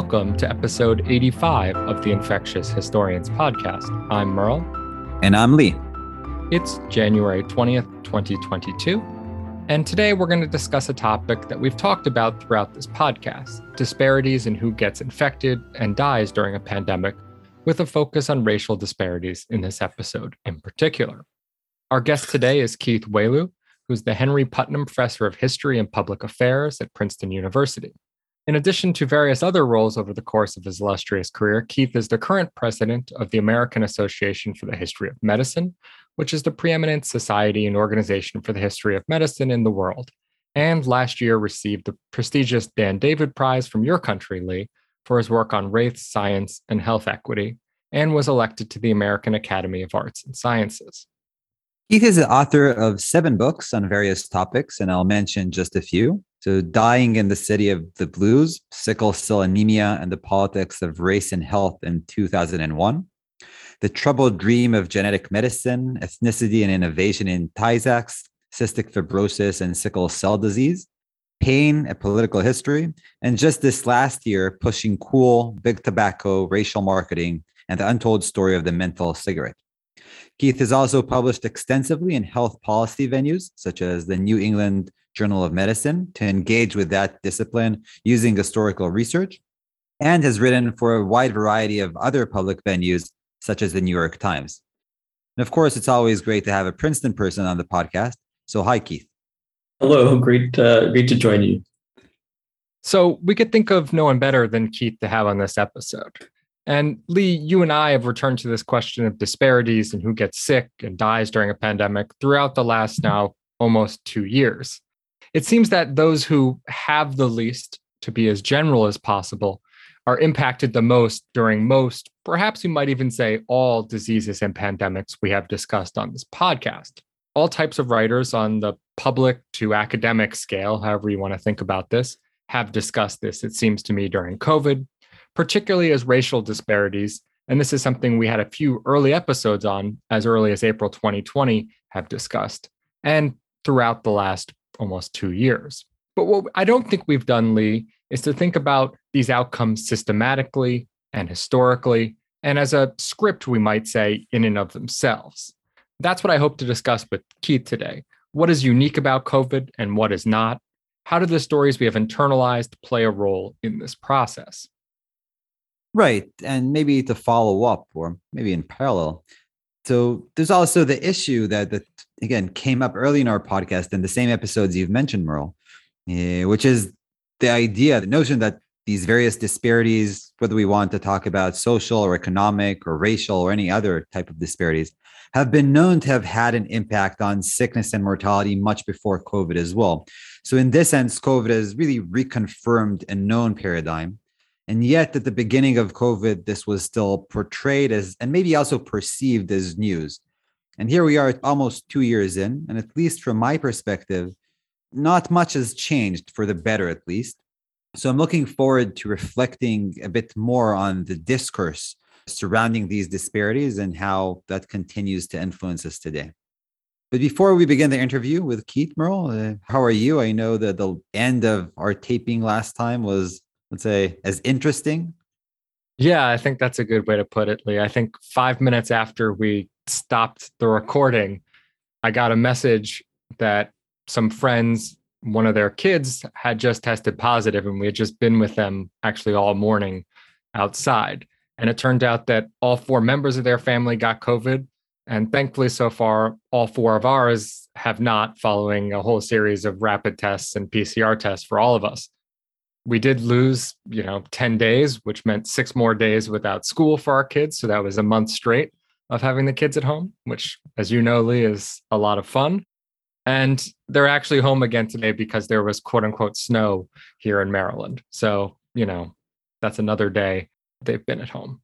Welcome to episode 85 of the Infectious Historians podcast. I'm Merle. And I'm Lee. It's January 20th, 2022. And today we're going to discuss a topic that we've talked about throughout this podcast disparities in who gets infected and dies during a pandemic, with a focus on racial disparities in this episode in particular. Our guest today is Keith Wailoo, who's the Henry Putnam Professor of History and Public Affairs at Princeton University. In addition to various other roles over the course of his illustrious career, Keith is the current president of the American Association for the History of Medicine, which is the preeminent society and organization for the history of medicine in the world. And last year received the prestigious Dan David Prize from your country, Lee, for his work on race, science, and health equity, and was elected to the American Academy of Arts and Sciences. Keith is the author of seven books on various topics, and I'll mention just a few. So, Dying in the City of the Blues, Sickle Cell Anemia and the Politics of Race and Health in 2001, The Troubled Dream of Genetic Medicine, Ethnicity and Innovation in Tay-Sachs, Cystic Fibrosis and Sickle Cell Disease, Pain, A Political History, and just this last year, Pushing Cool, Big Tobacco, Racial Marketing, and the Untold Story of the Menthol Cigarette. Keith has also published extensively in health policy venues, such as the New England Journal of Medicine to engage with that discipline using historical research, and has written for a wide variety of other public venues, such as the New York Times. And of course, it's always great to have a Princeton person on the podcast. So, hi, Keith. Hello, great, uh, great to join you. So, we could think of no one better than Keith to have on this episode. And Lee, you and I have returned to this question of disparities and who gets sick and dies during a pandemic throughout the last now almost two years it seems that those who have the least, to be as general as possible, are impacted the most during most, perhaps you might even say all diseases and pandemics we have discussed on this podcast. All types of writers on the public to academic scale, however you want to think about this, have discussed this, it seems to me, during COVID, particularly as racial disparities. And this is something we had a few early episodes on as early as April 2020 have discussed. And throughout the last almost two years. But what I don't think we've done, Lee, is to think about these outcomes systematically and historically, and as a script, we might say, in and of themselves. That's what I hope to discuss with Keith today. What is unique about COVID and what is not? How do the stories we have internalized play a role in this process? Right. And maybe to follow up, or maybe in parallel. So there's also the issue that, that again came up early in our podcast in the same episodes you've mentioned, Merle, uh, which is the idea, the notion that these various disparities, whether we want to talk about social or economic or racial or any other type of disparities, have been known to have had an impact on sickness and mortality much before COVID as well. So, in this sense, COVID has really reconfirmed a known paradigm. And yet, at the beginning of COVID, this was still portrayed as, and maybe also perceived as news. And here we are almost two years in, and at least from my perspective, not much has changed for the better, at least. So I'm looking forward to reflecting a bit more on the discourse surrounding these disparities and how that continues to influence us today. But before we begin the interview with Keith Merle, uh, how are you? I know that the end of our taping last time was, let's say, as interesting. Yeah, I think that's a good way to put it, Lee. I think five minutes after we stopped the recording, I got a message that some friends, one of their kids had just tested positive, and we had just been with them actually all morning outside. And it turned out that all four members of their family got COVID. And thankfully, so far, all four of ours have not, following a whole series of rapid tests and PCR tests for all of us. We did lose, you know, 10 days, which meant six more days without school for our kids. So that was a month straight of having the kids at home, which, as you know, Lee, is a lot of fun. And they're actually home again today because there was quote unquote snow here in Maryland. So, you know, that's another day they've been at home.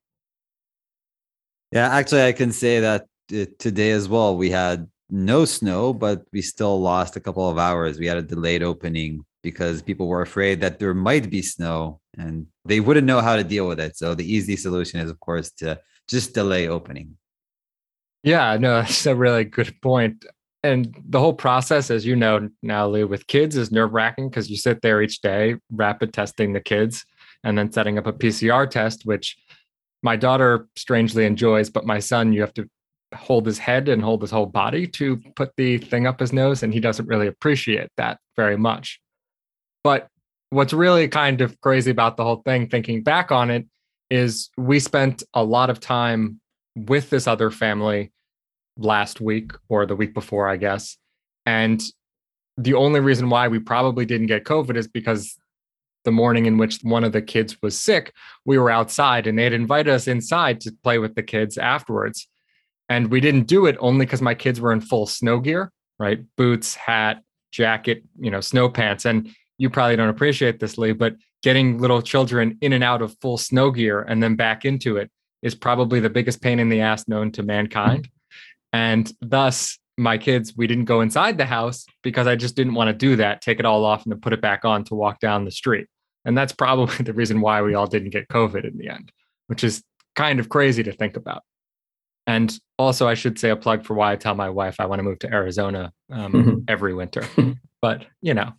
Yeah, actually, I can say that uh, today as well, we had no snow, but we still lost a couple of hours. We had a delayed opening because people were afraid that there might be snow and they wouldn't know how to deal with it. So the easy solution is, of course, to just delay opening. Yeah, no, that's a really good point. And the whole process, as you know now, Lee, with kids is nerve wracking because you sit there each day, rapid testing the kids. and then setting up a PCR test, which my daughter strangely enjoys, but my son, you have to hold his head and hold his whole body to put the thing up his nose, and he doesn't really appreciate that very much. But what's really kind of crazy about the whole thing, thinking back on it, is we spent a lot of time with this other family last week or the week before, I guess. And the only reason why we probably didn't get COVID is because the morning in which one of the kids was sick, we were outside and they'd invited us inside to play with the kids afterwards. And we didn't do it only because my kids were in full snow gear, right? Boots, hat, jacket, you know, snow pants. And you probably don't appreciate this, Lee, but getting little children in and out of full snow gear and then back into it is probably the biggest pain in the ass known to mankind. And thus, my kids, we didn't go inside the house because I just didn't want to do that, take it all off and then put it back on to walk down the street. And that's probably the reason why we all didn't get COVID in the end, which is kind of crazy to think about. And also, I should say a plug for why I tell my wife I want to move to Arizona um, mm-hmm. every winter. but, you know,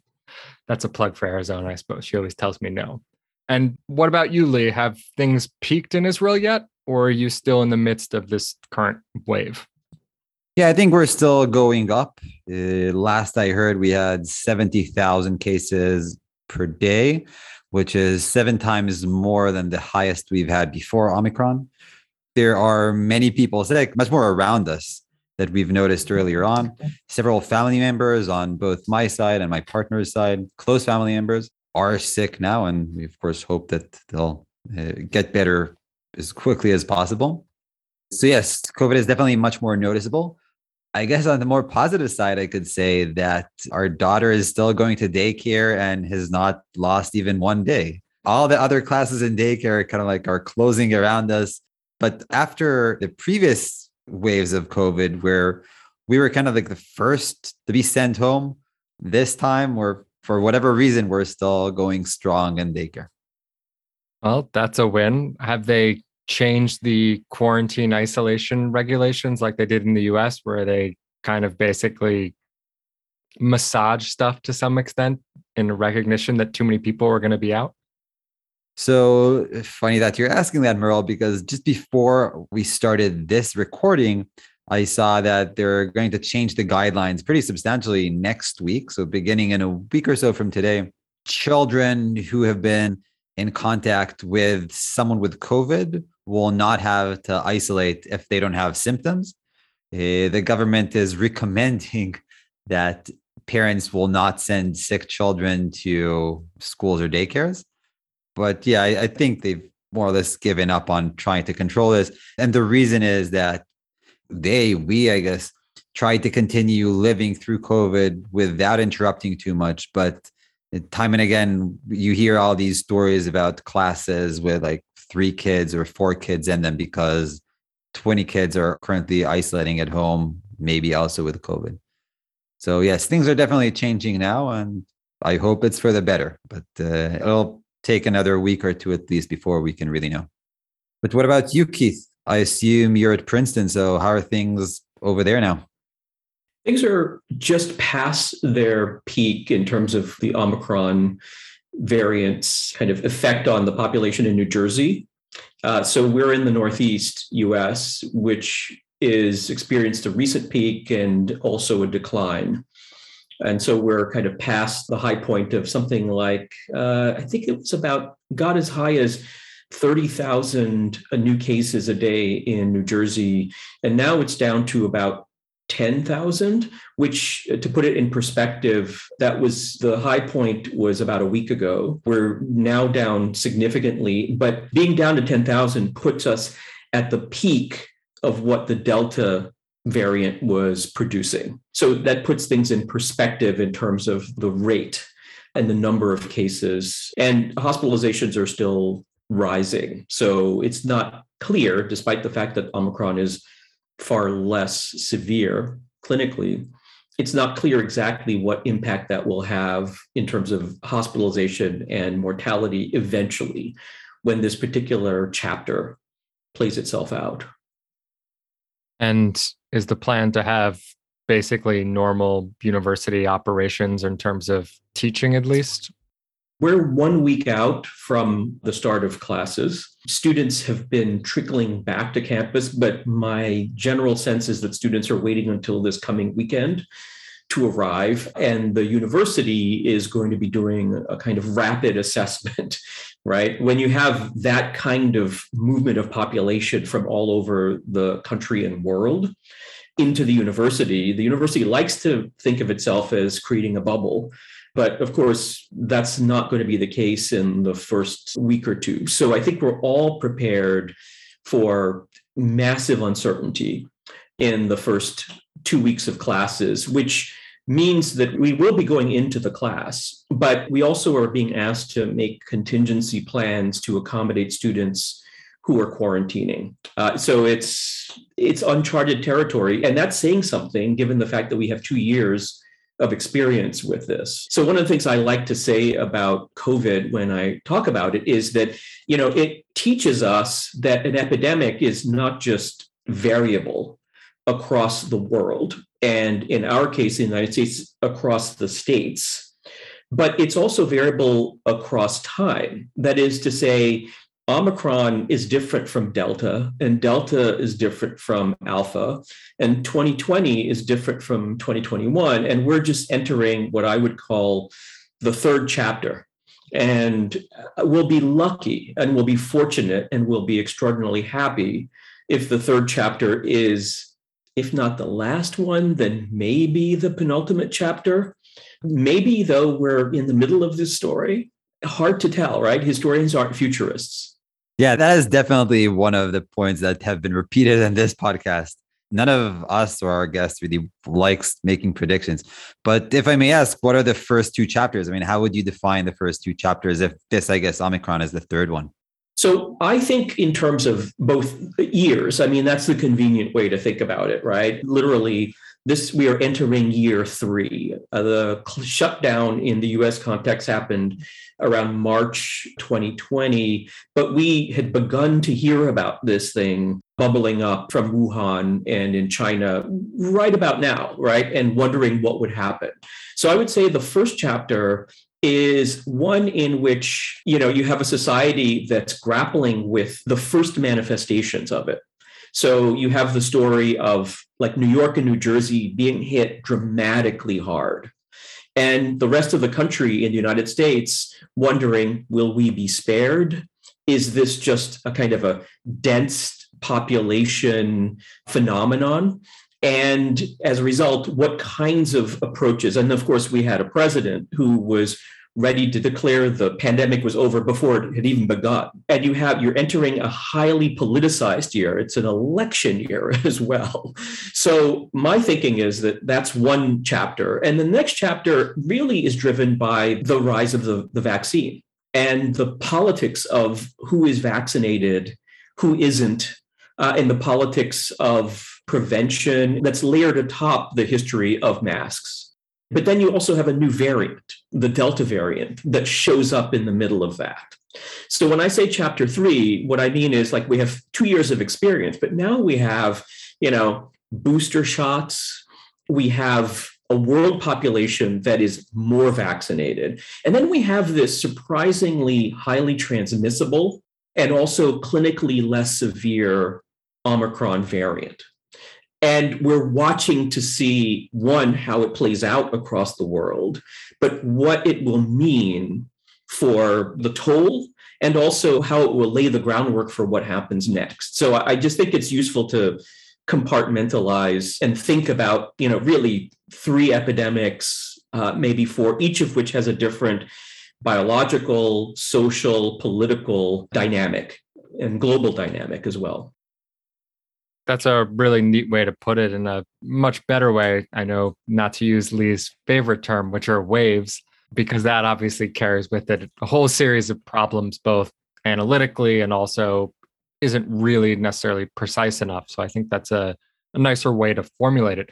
that's a plug for Arizona, I suppose. She always tells me no. And what about you, Lee? Have things peaked in Israel yet? Or are you still in the midst of this current wave? Yeah, I think we're still going up. Uh, last I heard, we had 70,000 cases per day, which is seven times more than the highest we've had before Omicron there are many people sick, much more around us that we've noticed earlier on. Several family members on both my side and my partner's side, close family members, are sick now. And we, of course, hope that they'll uh, get better as quickly as possible. So, yes, COVID is definitely much more noticeable. I guess on the more positive side, I could say that our daughter is still going to daycare and has not lost even one day. All the other classes in daycare kind of like are closing around us but after the previous waves of COVID, where we were kind of like the first to be sent home, this time we're, for whatever reason, we're still going strong in daycare. Well, that's a win. Have they changed the quarantine isolation regulations like they did in the US, where they kind of basically massage stuff to some extent in recognition that too many people were going to be out? So funny that you're asking that, Merle, because just before we started this recording, I saw that they're going to change the guidelines pretty substantially next week. So, beginning in a week or so from today, children who have been in contact with someone with COVID will not have to isolate if they don't have symptoms. Uh, the government is recommending that parents will not send sick children to schools or daycares but yeah, I, I think they've more or less given up on trying to control this. And the reason is that they, we, I guess, tried to continue living through COVID without interrupting too much. But time and again, you hear all these stories about classes with like three kids or four kids in them because 20 kids are currently isolating at home, maybe also with COVID. So, yes, things are definitely changing now. And I hope it's for the better, but uh, it'll take another week or two at least before we can really know. But what about you, Keith? I assume you're at Princeton. So how are things over there now? Things are just past their peak in terms of the Omicron variant's kind of effect on the population in New Jersey. Uh, so we're in the Northeast US, which is experienced a recent peak and also a decline. And so we're kind of past the high point of something like, uh, I think it was about, got as high as 30,000 uh, new cases a day in New Jersey. And now it's down to about 10,000, which uh, to put it in perspective, that was the high point was about a week ago. We're now down significantly, but being down to 10,000 puts us at the peak of what the Delta variant was producing. So that puts things in perspective in terms of the rate and the number of cases. And hospitalizations are still rising. So it's not clear, despite the fact that Omicron is far less severe clinically, it's not clear exactly what impact that will have in terms of hospitalization and mortality eventually when this particular chapter plays itself out. And is the plan to have basically normal university operations in terms of teaching at least? We're one week out from the start of classes. Students have been trickling back to campus, but my general sense is that students are waiting until this coming weekend to arrive. And the university is going to be doing a kind of rapid assessment, right? When you have that kind of movement of population from all over the country and world into the university, the university likes to think of itself as creating a bubble but of course, that's not going to be the case in the first week or two. So I think we're all prepared for massive uncertainty in the first two weeks of classes, which means that we will be going into the class, but we also are being asked to make contingency plans to accommodate students who are quarantining. Uh, so it's it's uncharted territory, and that's saying something given the fact that we have two years of experience with this. So one of the things I like to say about COVID when I talk about it is that, you know, it teaches us that an epidemic is not just variable across the world and in our case the United States across the states but it's also variable across time that is to say Omicron is different from Delta, and Delta is different from Alpha, and 2020 is different from 2021. And we're just entering what I would call the third chapter. And uh, we'll be lucky and we'll be fortunate and we'll be extraordinarily happy if the third chapter is, if not the last one, then maybe the penultimate chapter. Maybe, though, we're in the middle of this story. Hard to tell, right? Historians aren't futurists yeah, that is definitely one of the points that have been repeated in this podcast. None of us or our guests really likes making predictions. But if I may ask, what are the first two chapters? I mean, how would you define the first two chapters if this, I guess, Omicron is the third one? So I think in terms of both years, I mean, that's the convenient way to think about it, right? Literally, this we are entering year three. Uh, the shutdown in the U.S. context happened around March 2020, but we had begun to hear about this thing bubbling up from Wuhan and in China right about now, right, and wondering what would happen. So I would say the first chapter is one in which you know you have a society that's grappling with the first manifestations of it so you have the story of like New York and New Jersey being hit dramatically hard. And the rest of the country in the United States wondering, will we be spared? Is this just a kind of a dense population phenomenon? And as a result, what kinds of approaches? And of course, we had a president who was ready to declare the pandemic was over before it had even begun. And you have you're entering a highly politicized year. It's an election year as well. So my thinking is that that's one chapter. And the next chapter really is driven by the rise of the, the vaccine and the politics of who is vaccinated, who isn't, uh, and the politics of prevention that's layered atop the history of masks. But then you also have a new variant, the Delta variant, that shows up in the middle of that. So when I say chapter three, what I mean is like we have two years of experience, but now we have, you know, booster shots, we have a world population that is more vaccinated. And then we have this surprisingly highly transmissible and also clinically less severe Omicron variant. And we're watching to see one, how it plays out across the world, but what it will mean for the toll and also how it will lay the groundwork for what happens next. So I just think it's useful to compartmentalize and think about, you know, really three epidemics, uh, maybe four, each of which has a different biological, social, political dynamic and global dynamic as well that's a really neat way to put it in a much better way. I know not to use Lee's favorite term, which are waves, because that obviously carries with it a whole series of problems, both analytically and also isn't really necessarily precise enough. So I think that's a, a nicer way to formulate it.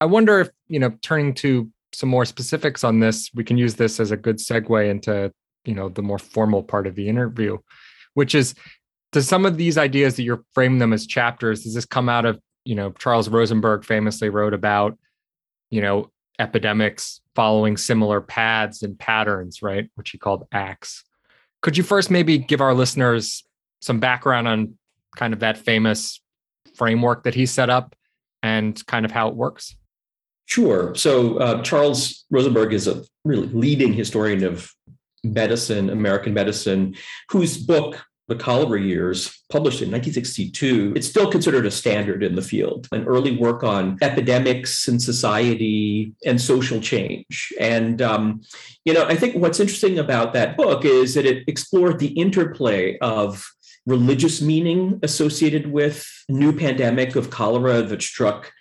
I wonder if, you know, turning to some more specifics on this, we can use this as a good segue into, you know, the more formal part of the interview, which is does some of these ideas that you're framing them as chapters does this come out of you know charles rosenberg famously wrote about you know epidemics following similar paths and patterns, right? Which he called acts. Could you first maybe give our listeners some background on kind of that famous framework that he set up and kind of how it works? Sure. So uh, Charles Rosenberg is a really leading historian of medicine, American medicine, whose book the cholera years, published in 1962, it's still considered a standard in the field. An early work on epidemics and society and social change. And, um, you know, I think what's interesting about that book is that it explored the interplay of religious meaning associated with new pandemic of cholera that struck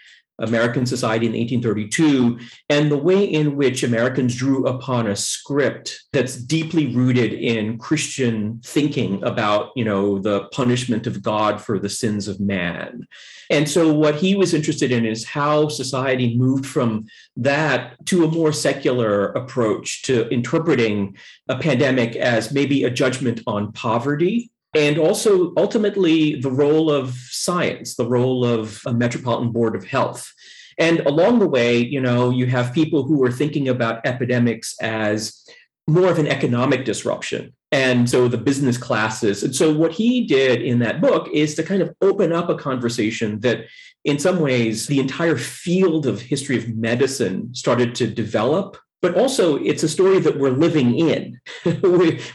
American society in 1832, and the way in which Americans drew upon a script that's deeply rooted in Christian thinking about, you know, the punishment of God for the sins of man. And so what he was interested in is how society moved from that to a more secular approach to interpreting a pandemic as maybe a judgment on poverty and also ultimately the role of science, the role of a Metropolitan Board of Health. And along the way, you know, you have people who are thinking about epidemics as more of an economic disruption. And so the business classes. And so what he did in that book is to kind of open up a conversation that in some ways the entire field of history of medicine started to develop but also it's a story that we're living in.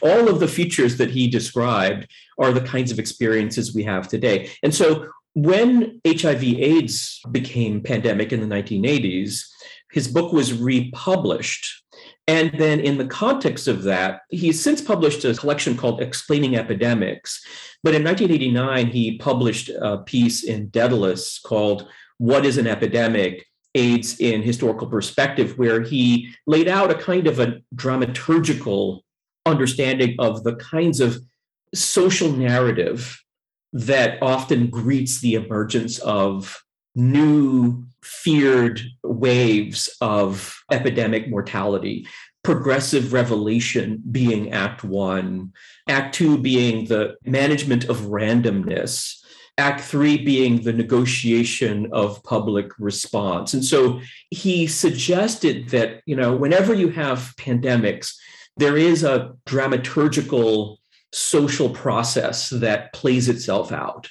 All of the features that he described are the kinds of experiences we have today. And so when HIV AIDS became pandemic in the 1980s, his book was republished. And then, in the context of that, he's since published a collection called Explaining Epidemics. But in 1989, he published a piece in Daedalus called What is an Epidemic? AIDS in historical perspective, where he laid out a kind of a dramaturgical understanding of the kinds of social narrative that often greets the emergence of new feared waves of epidemic mortality. Progressive revelation being Act One, Act Two being the management of randomness, Act three being the negotiation of public response. And so he suggested that, you know, whenever you have pandemics, there is a dramaturgical social process that plays itself out.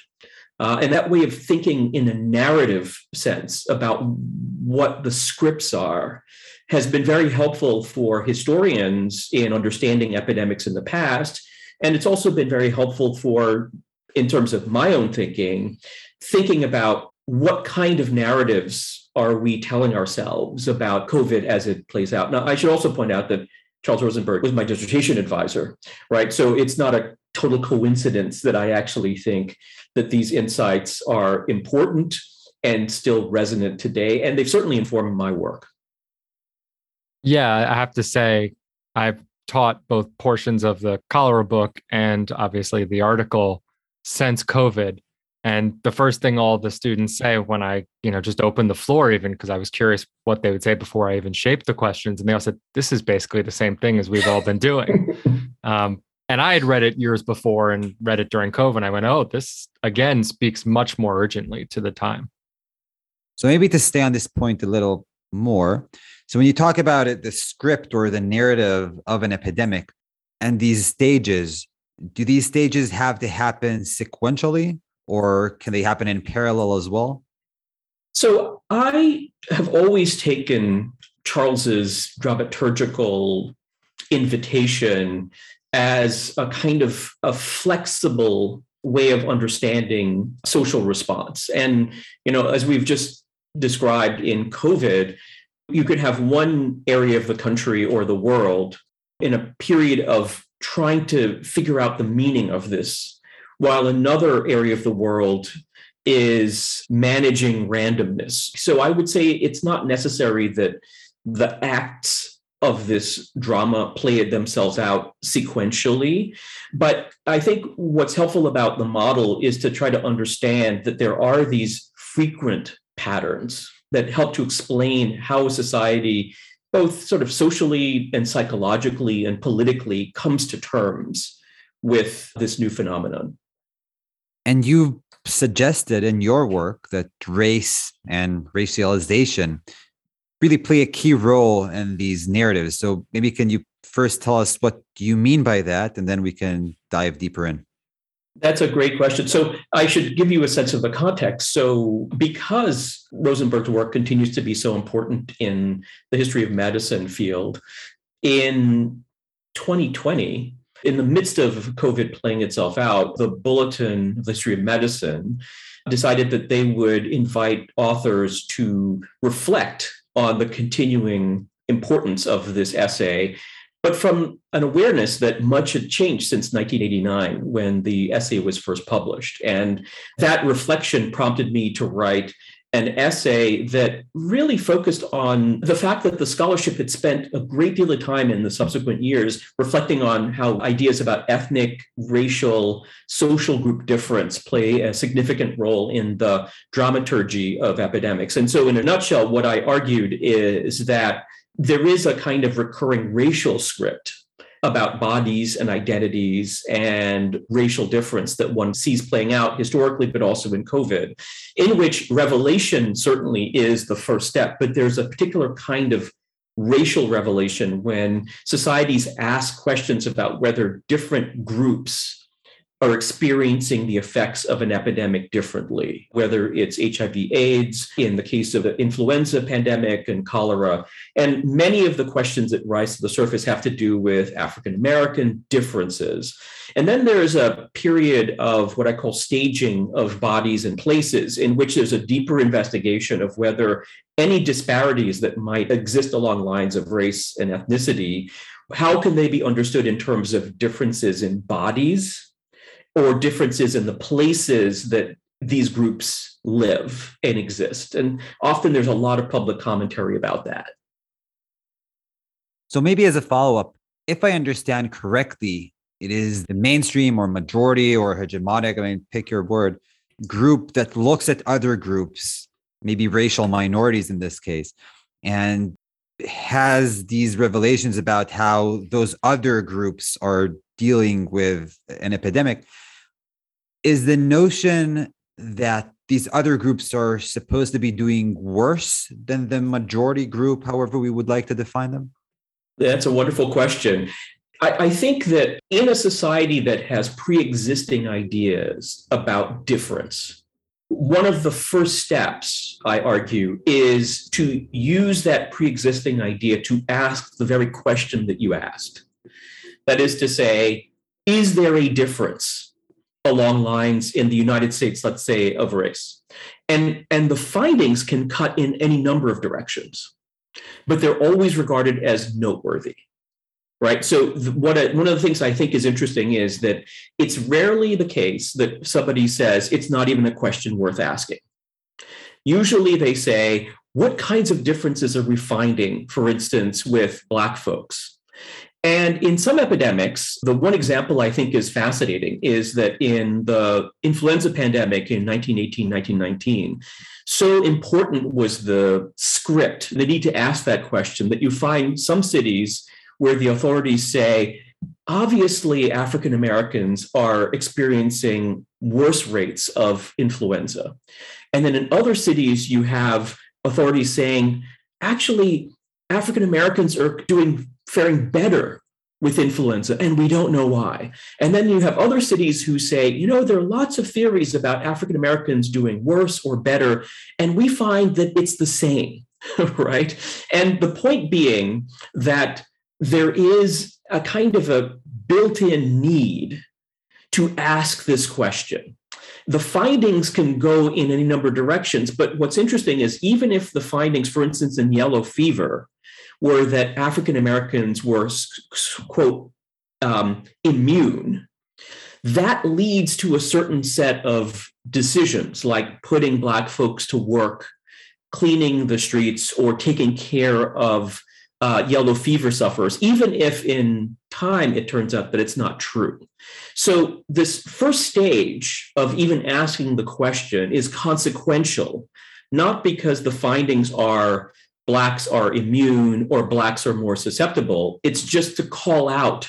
Uh, and that way of thinking in a narrative sense about what the scripts are has been very helpful for historians in understanding epidemics in the past. And it's also been very helpful for in terms of my own thinking, thinking about what kind of narratives are we telling ourselves about COVID as it plays out. Now, I should also point out that Charles Rosenberg was my dissertation advisor, right? So it's not a total coincidence that I actually think that these insights are important and still resonant today. And they've certainly informed my work. Yeah, I have to say, I've taught both portions of the cholera book and obviously the article since COVID. And the first thing all the students say when I, you know, just opened the floor, even because I was curious what they would say before I even shaped the questions, and they all said, "This is basically the same thing as we've all been doing." um, and I had read it years before and read it during COVID. And I went, "Oh, this again speaks much more urgently to the time." So maybe to stay on this point a little more. So when you talk about it, the script or the narrative of an epidemic and these stages, do these stages have to happen sequentially or can they happen in parallel as well? So I have always taken Charles's dramaturgical invitation as a kind of a flexible way of understanding social response. And you know, as we've just described in COVID, you could have one area of the country or the world in a period of trying to figure out the meaning of this, while another area of the world is managing randomness. So I would say it's not necessary that the acts of this drama play themselves out sequentially. But I think what's helpful about the model is to try to understand that there are these frequent patterns that help to explain how a society both sort of socially and psychologically and politically comes to terms with this new phenomenon. And you suggested in your work that race and racialization really play a key role in these narratives. So maybe can you first tell us what you mean by that, and then we can dive deeper in. That's a great question. So I should give you a sense of the context. So because Rosenberg's work continues to be so important in the history of medicine field, in 2020, in the midst of COVID playing itself out, the Bulletin of the History of Medicine decided that they would invite authors to reflect on the continuing importance of this essay but from an awareness that much had changed since 1989 when the essay was first published. And that reflection prompted me to write an essay that really focused on the fact that the scholarship had spent a great deal of time in the subsequent years reflecting on how ideas about ethnic, racial, social group difference play a significant role in the dramaturgy of epidemics. And so, in a nutshell, what I argued is that there is a kind of recurring racial script about bodies and identities and racial difference that one sees playing out historically, but also in COVID, in which revelation certainly is the first step, but there's a particular kind of racial revelation when societies ask questions about whether different groups are experiencing the effects of an epidemic differently, whether it's HIV AIDS, in the case of the influenza pandemic and cholera. And many of the questions that rise to the surface have to do with African American differences. And then there's a period of what I call staging of bodies and places, in which there's a deeper investigation of whether any disparities that might exist along lines of race and ethnicity. How can they be understood in terms of differences in bodies or differences in the places that these groups live and exist. And often there's a lot of public commentary about that. So, maybe as a follow up, if I understand correctly, it is the mainstream or majority or hegemonic, I mean, pick your word, group that looks at other groups, maybe racial minorities in this case, and has these revelations about how those other groups are dealing with an epidemic is the notion that these other groups are supposed to be doing worse than the majority group, however we would like to define them? That's a wonderful question. I, I think that in a society that has pre existing ideas about difference, one of the first steps, I argue, is to use that pre existing idea to ask the very question that you asked. That is to say, is there a difference along lines in the United States, let's say, of race. And, and the findings can cut in any number of directions, but they're always regarded as noteworthy. Right. So, what I, one of the things I think is interesting is that it's rarely the case that somebody says it's not even a question worth asking. Usually they say, what kinds of differences are we finding, for instance, with Black folks? And in some epidemics, the one example I think is fascinating is that in the influenza pandemic in 1918, 1919, so important was the script, the need to ask that question, that you find some cities where the authorities say, obviously, African Americans are experiencing worse rates of influenza. And then in other cities, you have authorities saying, actually, African Americans are doing faring better with influenza, and we don't know why. And then you have other cities who say, you know, there are lots of theories about African Americans doing worse or better, and we find that it's the same, right? And the point being that there is a kind of a built in need to ask this question. The findings can go in any number of directions, but what's interesting is even if the findings, for instance, in yellow fever, were that African Americans were, quote, um, immune, that leads to a certain set of decisions like putting Black folks to work, cleaning the streets, or taking care of uh, yellow fever sufferers, even if in time it turns out that it's not true. So, this first stage of even asking the question is consequential, not because the findings are blacks are immune or blacks are more susceptible. It's just to call out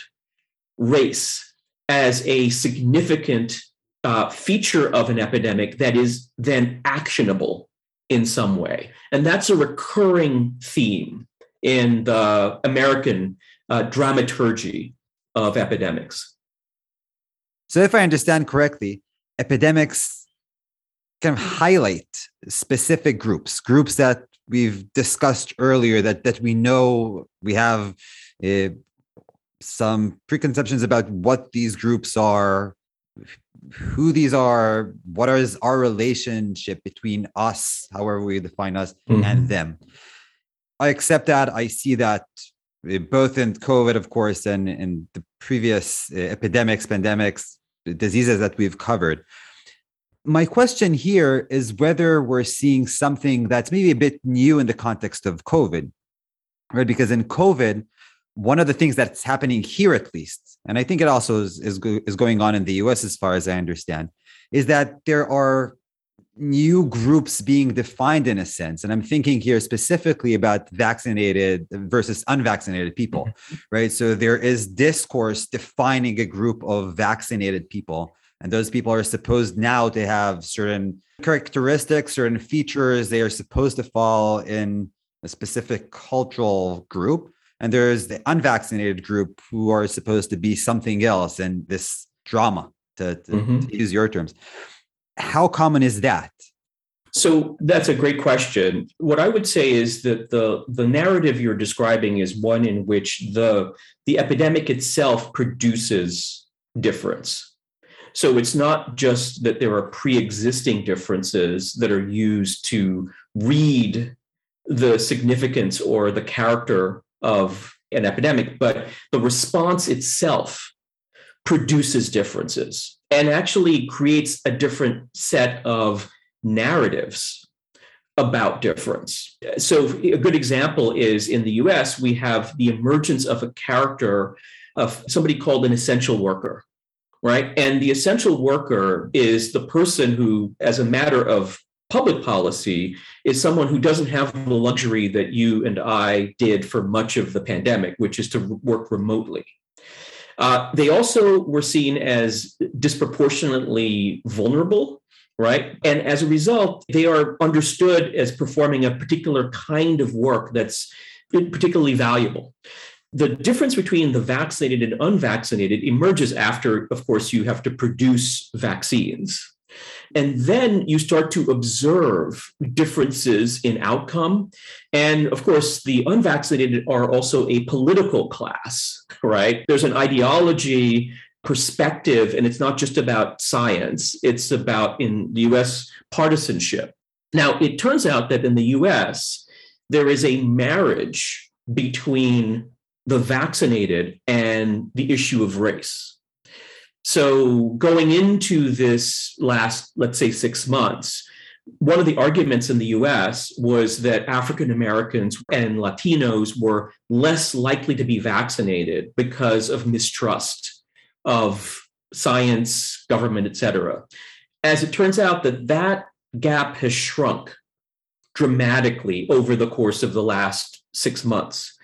race as a significant uh, feature of an epidemic that is then actionable in some way. And that's a recurring theme in the American uh, dramaturgy of epidemics. So, if I understand correctly, epidemics of highlight specific groups, groups that we've discussed earlier that that we know we have uh, some preconceptions about what these groups are who these are what is our relationship between us however we define us mm-hmm. and them. I accept that. I see that eh, both in covid of course and in the previous uh, epidemics pandemics diseases that we've covered my question here is whether we're seeing something that's maybe a bit new in the context of covid right? Because in covid one of the things that's happening here at least and i think it also is, is, is going on in the us as far as i understand is that there are new groups being defined in a sense. And i'm thinking here specifically about vaccinated versus unvaccinated people mm-hmm. right? So there is discourse defining a group of vaccinated people and those people are supposed now to have certain characteristics certain features they are supposed to fall in a specific cultural group and there's the unvaccinated group who are supposed to be something else and this drama to, to, mm-hmm. to use your terms how common is that so that's a great question. What I would say is that the, the narrative you're describing is one in which the, the epidemic itself produces difference. So it's not just that there are pre existing differences that are used to read the significance or the character of an epidemic, but the response itself produces differences and actually creates a different set of narratives about difference. So, a good example is in the US, we have the emergence of a character of somebody called an essential worker, right? And the essential worker is the person who, as a matter of public policy is someone who doesn't have the luxury that you and I did for much of the pandemic, which is to work remotely. Uh, they also were seen as disproportionately vulnerable, right? And as a result, they are understood as performing a particular kind of work that's particularly valuable. The difference between the vaccinated and unvaccinated emerges after, of course, you have to produce vaccines and then you start to observe differences in outcome. And of course, the unvaccinated are also a political class, right? There's an ideology perspective, and it's not just about science, it's about in the US partisanship. Now, it turns out that in the US, there is a marriage between the vaccinated and the issue of race. So, going into this last, let's say, six months, one of the arguments in the US was that African Americans and Latinos were less likely to be vaccinated because of mistrust of science, government, et cetera. As it turns out, that that gap has shrunk dramatically over the course of the last six months.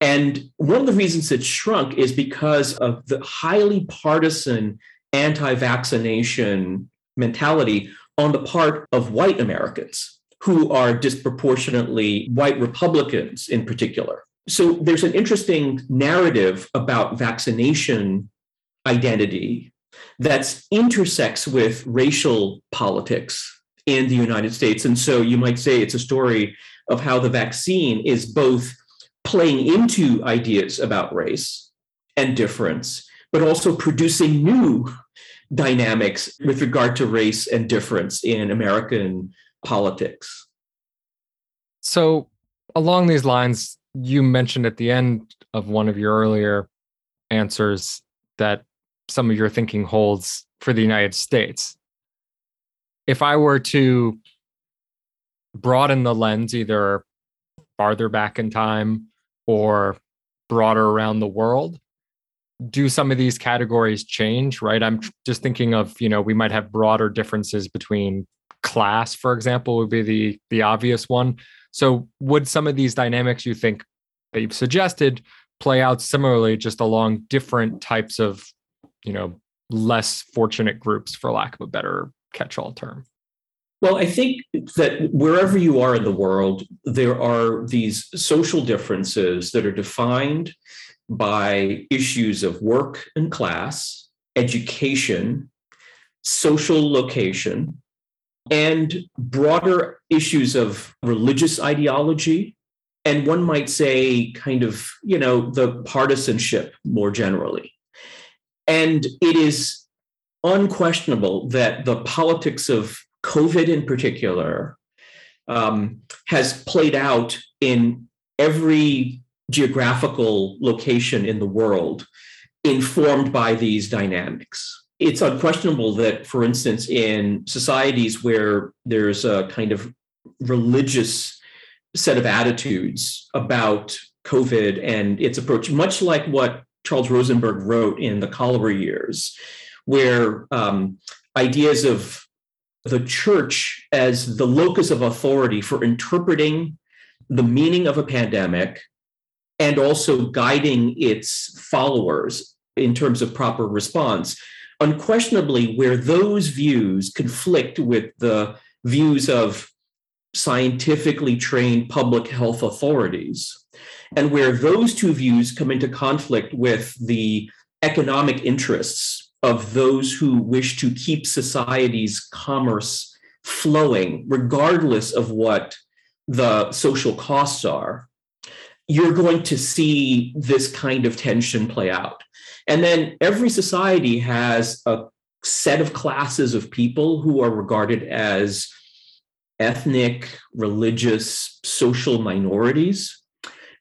And one of the reasons it shrunk is because of the highly partisan anti vaccination mentality on the part of white Americans who are disproportionately white Republicans in particular. So there's an interesting narrative about vaccination identity that intersects with racial politics in the United States. And so you might say it's a story of how the vaccine is both playing into ideas about race and difference, but also producing new dynamics with regard to race and difference in American politics. So, along these lines, you mentioned at the end of one of your earlier answers that some of your thinking holds for the United States. If I were to broaden the lens either farther back in time or broader around the world do some of these categories change right? I'm just thinking of you know we might have broader differences between class for example would be the the obvious one. So would some of these dynamics you think that you've suggested play out similarly just along different types of you know less fortunate groups for lack of a better catch-all term Well, I think that wherever you are in the world, there are these social differences that are defined by issues of work and class, education, social location, and broader issues of religious ideology. And one might say, kind of, you know, the partisanship more generally. And it is unquestionable that the politics of COVID in particular um, has played out in every geographical location in the world, informed by these dynamics. It's unquestionable that, for instance, in societies where there's a kind of religious set of attitudes about COVID and its approach, much like what Charles Rosenberg wrote in the cholera years, where um, ideas of the church as the locus of authority for interpreting the meaning of a pandemic and also guiding its followers in terms of proper response. Unquestionably, where those views conflict with the views of scientifically trained public health authorities, and where those two views come into conflict with the economic interests of those who wish to keep society's commerce flowing, regardless of what the social costs are, you're going to see this kind of tension play out. And then every society has a set of classes of people who are regarded as ethnic, religious, social minorities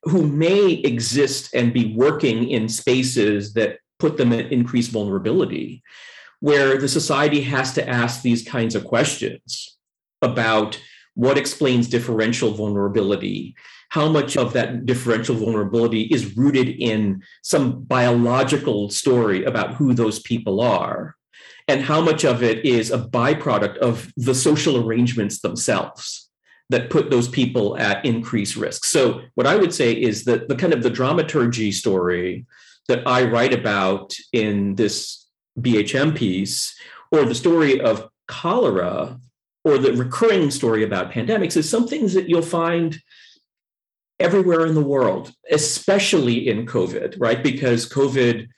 who may exist and be working in spaces that put them at increased vulnerability, where the society has to ask these kinds of questions about what explains differential vulnerability, how much of that differential vulnerability is rooted in some biological story about who those people are, and how much of it is a byproduct of the social arrangements themselves that put those people at increased risk. So, what I would say is that the kind of the dramaturgy story that I write about in this BHM piece, or the story of cholera, or the recurring story about pandemics, is some things that you'll find everywhere in the world, especially in COVID, right? Because COVID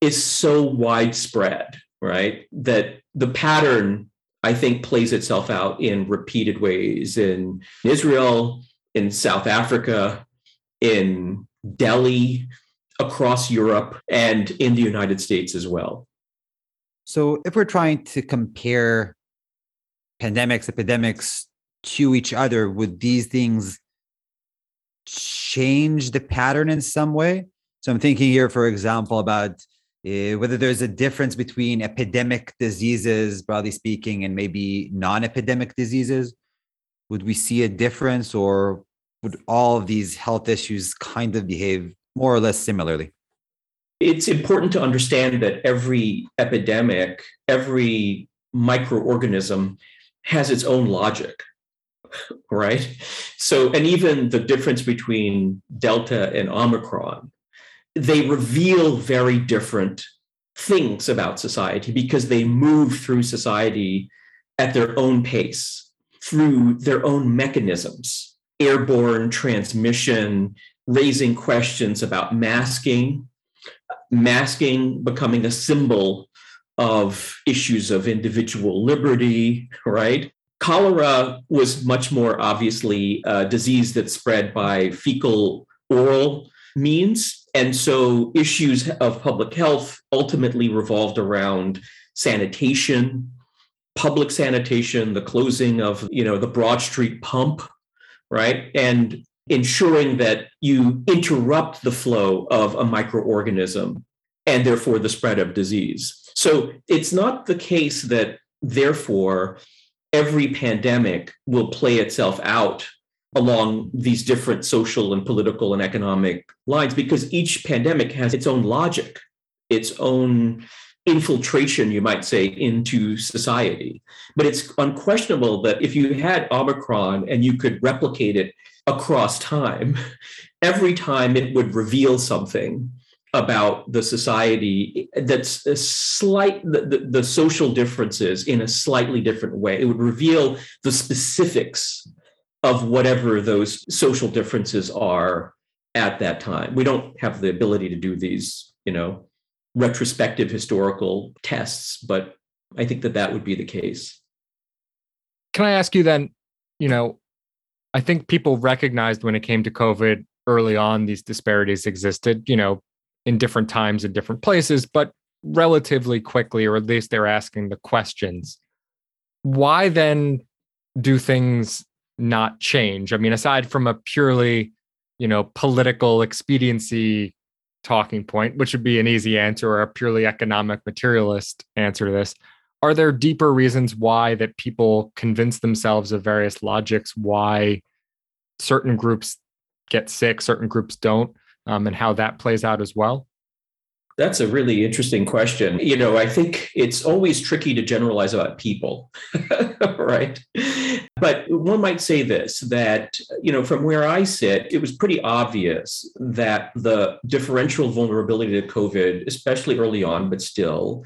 is so widespread, right? That the pattern, I think, plays itself out in repeated ways in Israel, in South Africa, in Delhi, across Europe and in the United States as well. So, if we're trying to compare pandemics, epidemics to each other, would these things change the pattern in some way? So, I'm thinking here, for example, about uh, whether there's a difference between epidemic diseases, broadly speaking, and maybe non epidemic diseases. Would we see a difference, or would all of these health issues kind of behave more or less similarly? It's important to understand that every epidemic, every microorganism has its own logic, right? So, and even the difference between Delta and Omicron, they reveal very different things about society because they move through society at their own pace, through their own mechanisms, airborne transmission, raising questions about masking, masking becoming a symbol of issues of individual liberty, right? Cholera was much more obviously a disease that spread by fecal oral means. And so issues of public health ultimately revolved around sanitation, public sanitation, the closing of, you know, the Broad Street pump, right? And ensuring that you interrupt the flow of a microorganism and therefore the spread of disease. So it's not the case that therefore every pandemic will play itself out along these different social and political and economic lines because each pandemic has its own logic, its own infiltration, you might say, into society. But it's unquestionable that if you had Omicron and you could replicate it across time, every time it would reveal something about the society that's a slight the, the, the, social differences in a slightly different way. It would reveal the specifics of whatever those social differences are at that time. We don't have the ability to do these you know retrospective historical tests but i think that that would be the case. Can i ask you then you know i think people recognized when it came to covid early on these disparities existed you know in different times in different places, but relatively quickly, or at least they're asking the questions. Why then do things not change? I mean, aside from a purely, you know, political expediency talking point, which would be an easy answer or a purely economic materialist answer to this, are there deeper reasons why that people convince themselves of various logics why certain groups get sick, certain groups don't? um, and how that plays out as well? That's a really interesting question. You know, I think it's always tricky to generalize about people, right? But one might say this that, you know, from where I sit, it was pretty obvious that the differential vulnerability to COVID, especially early on, but still,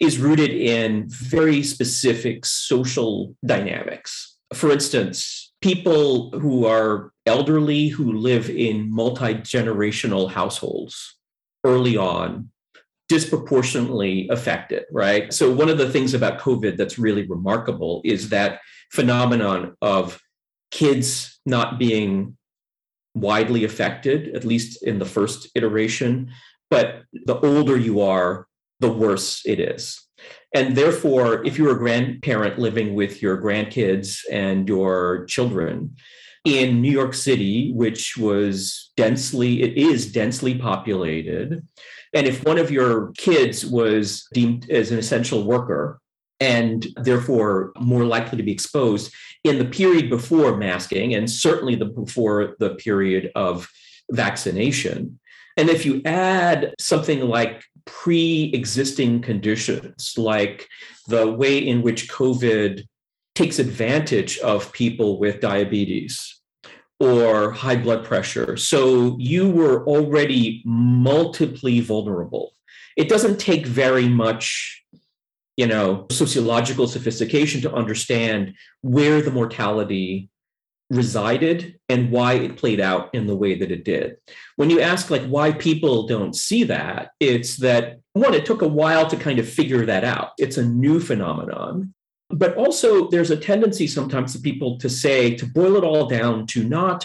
is rooted in very specific social dynamics. For instance, people who are elderly who live in multi generational households early on disproportionately affected, right? So, one of the things about COVID that's really remarkable is that phenomenon of kids not being widely affected, at least in the first iteration. But the older you are, the worse it is. And therefore, if you're a grandparent living with your grandkids and your children in New York City, which was densely, it is densely populated, and if one of your kids was deemed as an essential worker and therefore more likely to be exposed in the period before masking and certainly the before the period of vaccination, and if you add something like pre existing conditions, like the way in which COVID takes advantage of people with diabetes or high blood pressure. So you were already multiply vulnerable. It doesn't take very much you know sociological sophistication to understand where the mortality resided and why it played out in the way that it did. When you ask like why people don't see that, it's that one, it took a while to kind of figure that out. It's a new phenomenon. But also there's a tendency sometimes to people to say, to boil it all down to not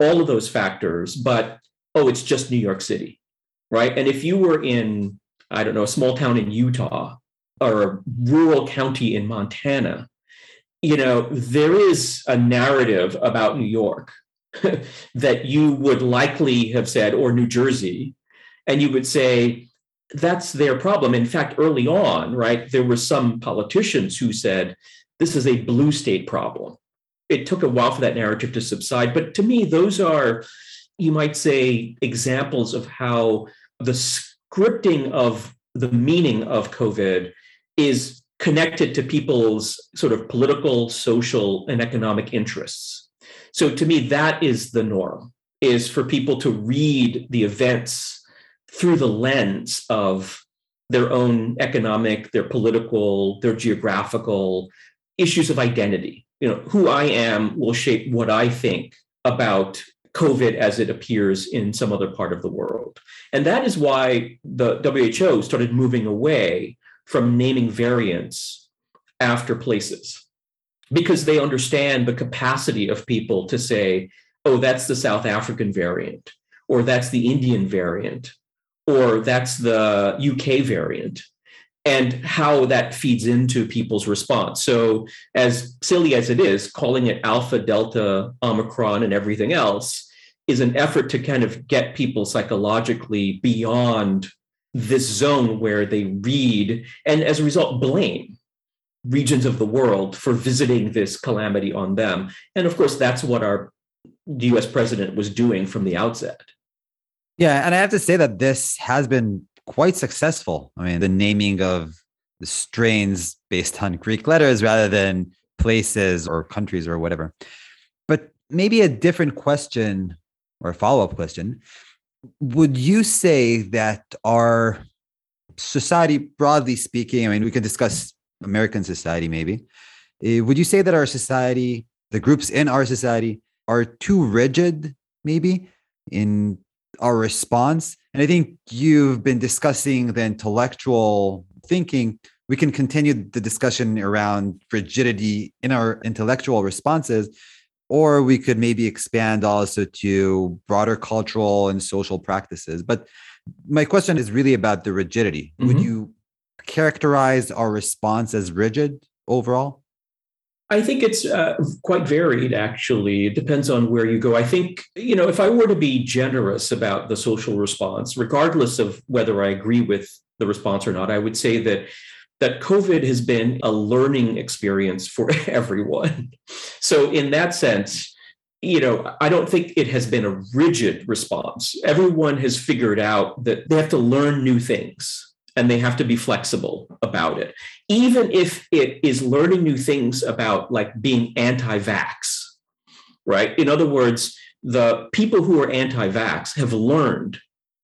all of those factors, but oh, it's just New York City. Right. And if you were in, I don't know, a small town in Utah or a rural county in Montana, you know, there is a narrative about New York that you would likely have said, or New Jersey, and you would say, that's their problem. In fact, early on, right, there were some politicians who said, this is a blue state problem. It took a while for that narrative to subside. But to me, those are, you might say, examples of how the scripting of the meaning of COVID is connected to people's sort of political, social, and economic interests. So to me, that is the norm, is for people to read the events through the lens of their own economic, their political, their geographical issues of identity. You know, who I am will shape what I think about COVID as it appears in some other part of the world. And that is why the WHO started moving away from naming variants after places because they understand the capacity of people to say, oh, that's the South African variant, or that's the Indian variant, or that's the UK variant, and how that feeds into people's response. So, as silly as it is, calling it Alpha, Delta, Omicron, and everything else is an effort to kind of get people psychologically beyond this zone where they read and as a result blame regions of the world for visiting this calamity on them. And of course, that's what our US president was doing from the outset. Yeah. And I have to say that this has been quite successful. I mean, the naming of the strains based on Greek letters rather than places or countries or whatever. But maybe a different question or a follow up question would you say that our society, broadly speaking, I mean, we could discuss American society maybe. Uh, would you say that our society, the groups in our society, are too rigid, maybe, in our response? And I think you've been discussing the intellectual thinking. We can continue the discussion around rigidity in our intellectual responses or we could maybe expand also to broader cultural and social practices. But my question is really about the rigidity. Mm-hmm. Would you characterize our response as rigid overall? I think it's uh, quite varied, actually. It depends on where you go. I think, you know, if I were to be generous about the social response, regardless of whether I agree with the response or not, I would say that that COVID has been a learning experience for everyone. So, in that sense, you know, I don't think it has been a rigid response. Everyone has figured out that they have to learn new things and they have to be flexible about it. Even if it is learning new things about like being anti vax, right? In other words, the people who are anti vax have learned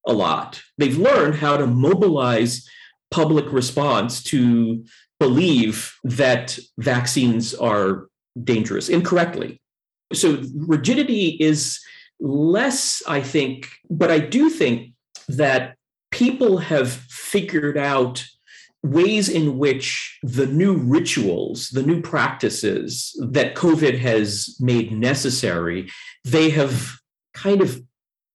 a lot. They've learned how to mobilize public response to believe that vaccines are dangerous incorrectly. So rigidity is less, I think, but I do think that people have figured out ways in which the new rituals, the new practices that COVID has made necessary, they have kind of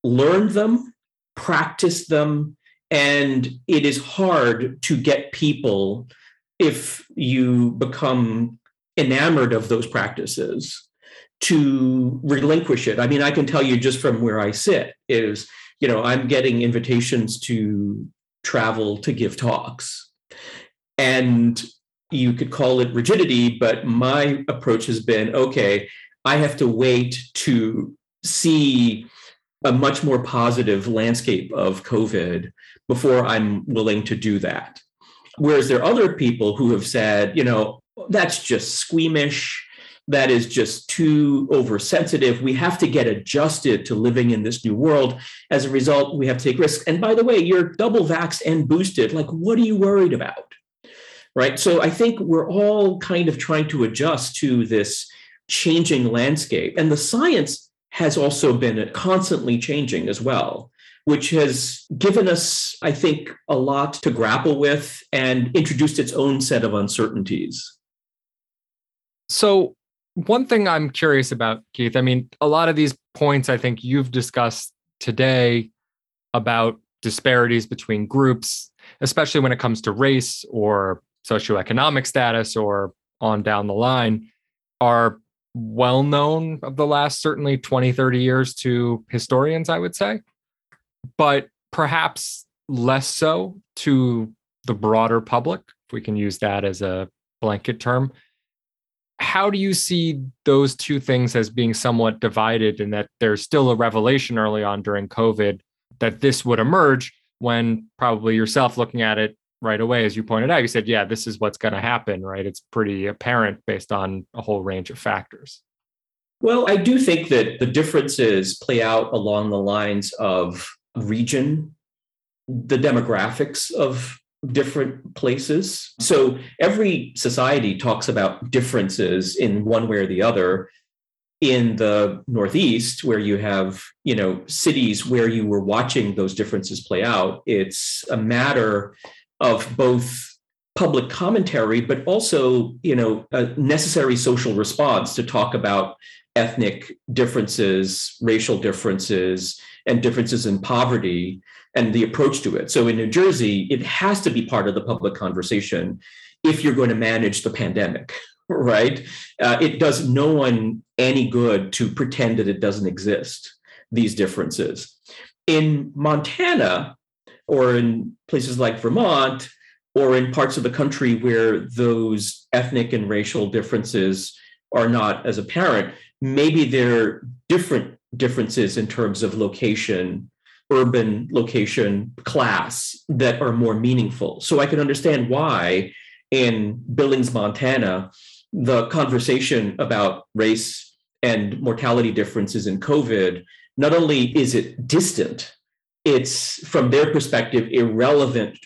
learned them, practiced them, and it is hard to get people, if you become enamored of those practices, to relinquish it. I mean, I can tell you just from where I sit is, you know, I'm getting invitations to travel to give talks. And you could call it rigidity, but my approach has been okay, I have to wait to see a much more positive landscape of COVID before I'm willing to do that. Whereas there are other people who have said, you know, that's just squeamish. That is just too oversensitive. We have to get adjusted to living in this new world. As a result, we have to take risks. And by the way, you're double vaxxed and boosted. Like, what are you worried about? Right. So I think we're all kind of trying to adjust to this changing landscape. And the science has also been constantly changing as well which has given us, I think, a lot to grapple with and introduced its own set of uncertainties. So, one thing I'm curious about, Keith, I mean, a lot of these points I think you've discussed today about disparities between groups, especially when it comes to race or socioeconomic status or on down the line, are well known of the last certainly 20, 30 years to historians, I would say but perhaps less so to the broader public, if we can use that as a blanket term. How do you see those two things as being somewhat divided, and that there's still a revelation early on during COVID that this would emerge when probably yourself looking at it right away, as you pointed out, you said, yeah, this is what's going to happen, right? It's pretty apparent based on a whole range of factors. Well, I do think that the differences play out along the lines of region, the demographics of different places. So every society talks about differences in one way or the other. In the Northeast, where you have, you know, cities where you were watching those differences play out, it's a matter of both public commentary, but also, you know, a necessary social response to talk about ethnic differences, racial differences, and differences in poverty and the approach to it. So in New Jersey, it has to be part of the public conversation if you're going to manage the pandemic, right? Uh, it does no one any good to pretend that it doesn't exist, these differences. In Montana, or in places like Vermont, or in parts of the country where those ethnic and racial differences are not as apparent, maybe they're different differences in terms of location, urban location, class that are more meaningful. So I can understand why in Billings, Montana, the conversation about race and mortality differences in COVID, not only is it distant, it's from their perspective irrelevant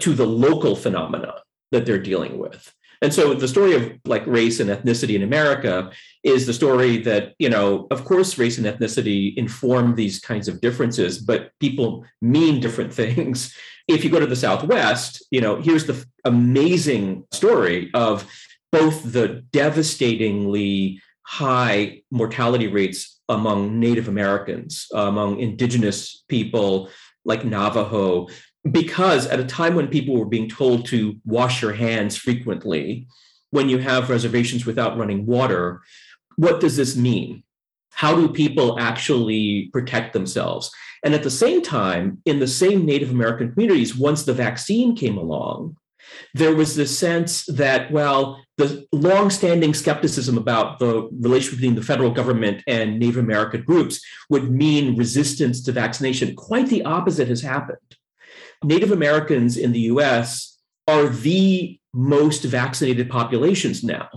to the local phenomena that they're dealing with. And so the story of like race and ethnicity in America is the story that, you know, of course, race and ethnicity inform these kinds of differences, but people mean different things. If you go to the Southwest, you know, here's the amazing story of both the devastatingly high mortality rates among Native Americans, among indigenous people like Navajo, because at a time when people were being told to wash your hands frequently, when you have reservations without running water, what does this mean? How do people actually protect themselves? And at the same time, in the same Native American communities, once the vaccine came along, there was this sense that, well, the long-standing skepticism about the relation between the federal government and Native American groups would mean resistance to vaccination. Quite the opposite has happened. Native Americans in the US are the most vaccinated populations now.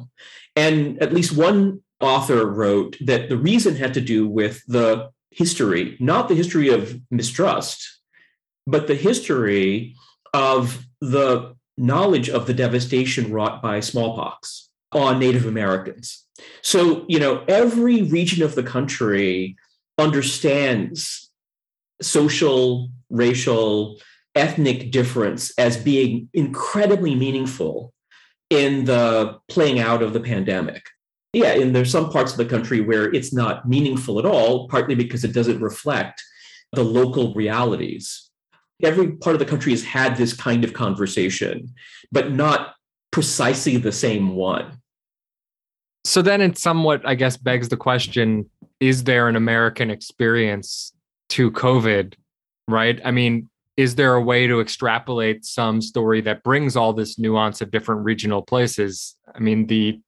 And at least one author wrote that the reason had to do with the history, not the history of mistrust, but the history of the knowledge of the devastation wrought by smallpox on Native Americans. So, you know, every region of the country understands social, racial, ethnic difference as being incredibly meaningful in the playing out of the pandemic. Yeah, and there's some parts of the country where it's not meaningful at all, partly because it doesn't reflect the local realities. Every part of the country has had this kind of conversation, but not precisely the same one. So then it somewhat, I guess, begs the question is there an American experience to COVID? Right. I mean, is there a way to extrapolate some story that brings all this nuance of different regional places? I mean, the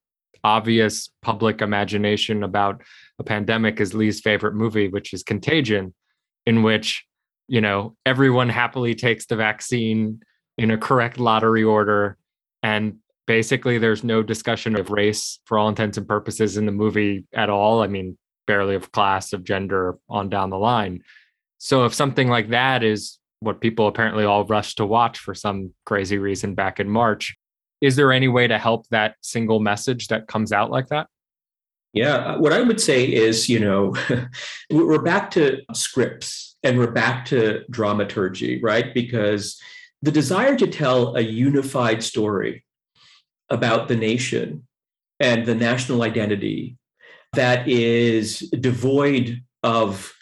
obvious public imagination about a pandemic is Lee's favorite movie, which is Contagion, in which, you know, everyone happily takes the vaccine in a correct lottery order. And basically, there's no discussion of race for all intents and purposes in the movie at all. I mean, barely of class, of gender on down the line. So if something like that is what people apparently all rushed to watch for some crazy reason back in March. Is there any way to help that single message that comes out like that? Yeah, what I would say is, you know, we're back to scripts and we're back to dramaturgy, right? Because the desire to tell a unified story about the nation and the national identity that is devoid of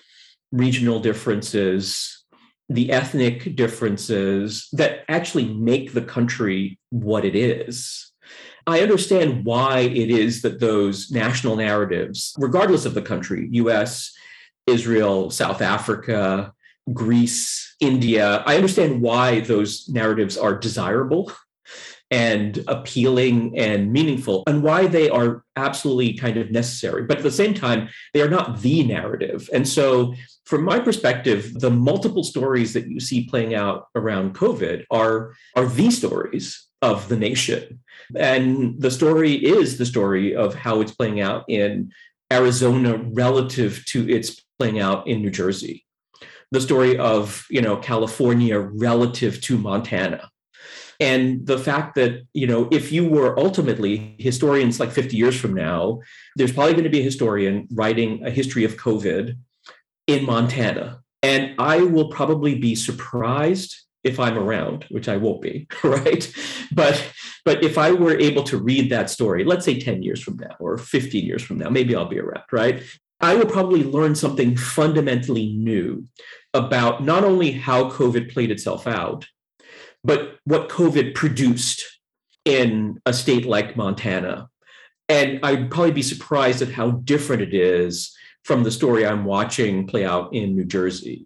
regional differences the ethnic differences that actually make the country what it is. I understand why it is that those national narratives, regardless of the country, US, Israel, South Africa, Greece, India, I understand why those narratives are desirable and appealing and meaningful and why they are absolutely kind of necessary. But at the same time, they are not the narrative. And so, from my perspective, the multiple stories that you see playing out around COVID are, are the stories of the nation. And the story is the story of how it's playing out in Arizona relative to its playing out in New Jersey. The story of, you know, California relative to Montana and the fact that, you know, if you were ultimately historians like 50 years from now, there's probably going to be a historian writing a history of COVID in Montana. And I will probably be surprised if I'm around, which I won't be, right? But but if I were able to read that story, let's say 10 years from now or 15 years from now, maybe I'll be around, right? I will probably learn something fundamentally new about not only how COVID played itself out, but what COVID produced in a state like Montana. And I'd probably be surprised at how different it is from the story I'm watching play out in New Jersey.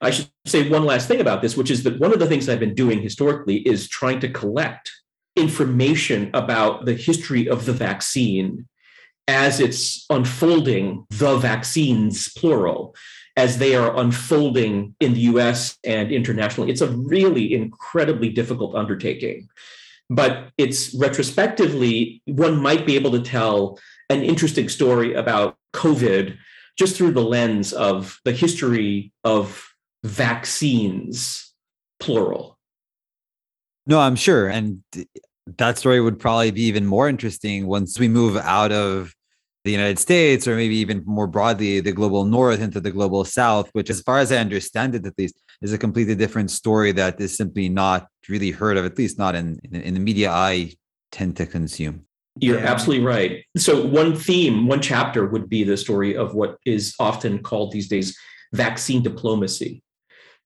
I should say one last thing about this, which is that one of the things I've been doing historically is trying to collect information about the history of the vaccine as it's unfolding, the vaccines, plural, as they are unfolding in the US and internationally. It's a really incredibly difficult undertaking. But it's retrospectively, one might be able to tell an interesting story about COVID just through the lens of the history of vaccines, plural. No, I'm sure. And that story would probably be even more interesting once we move out of the United States, or maybe even more broadly, the global north into the global south, which, as far as I understand it, at least, is a completely different story that is simply not really heard of, at least not in, in, the media I tend to consume. You're absolutely right. So, one theme, one chapter would be the story of what is often called these days vaccine diplomacy.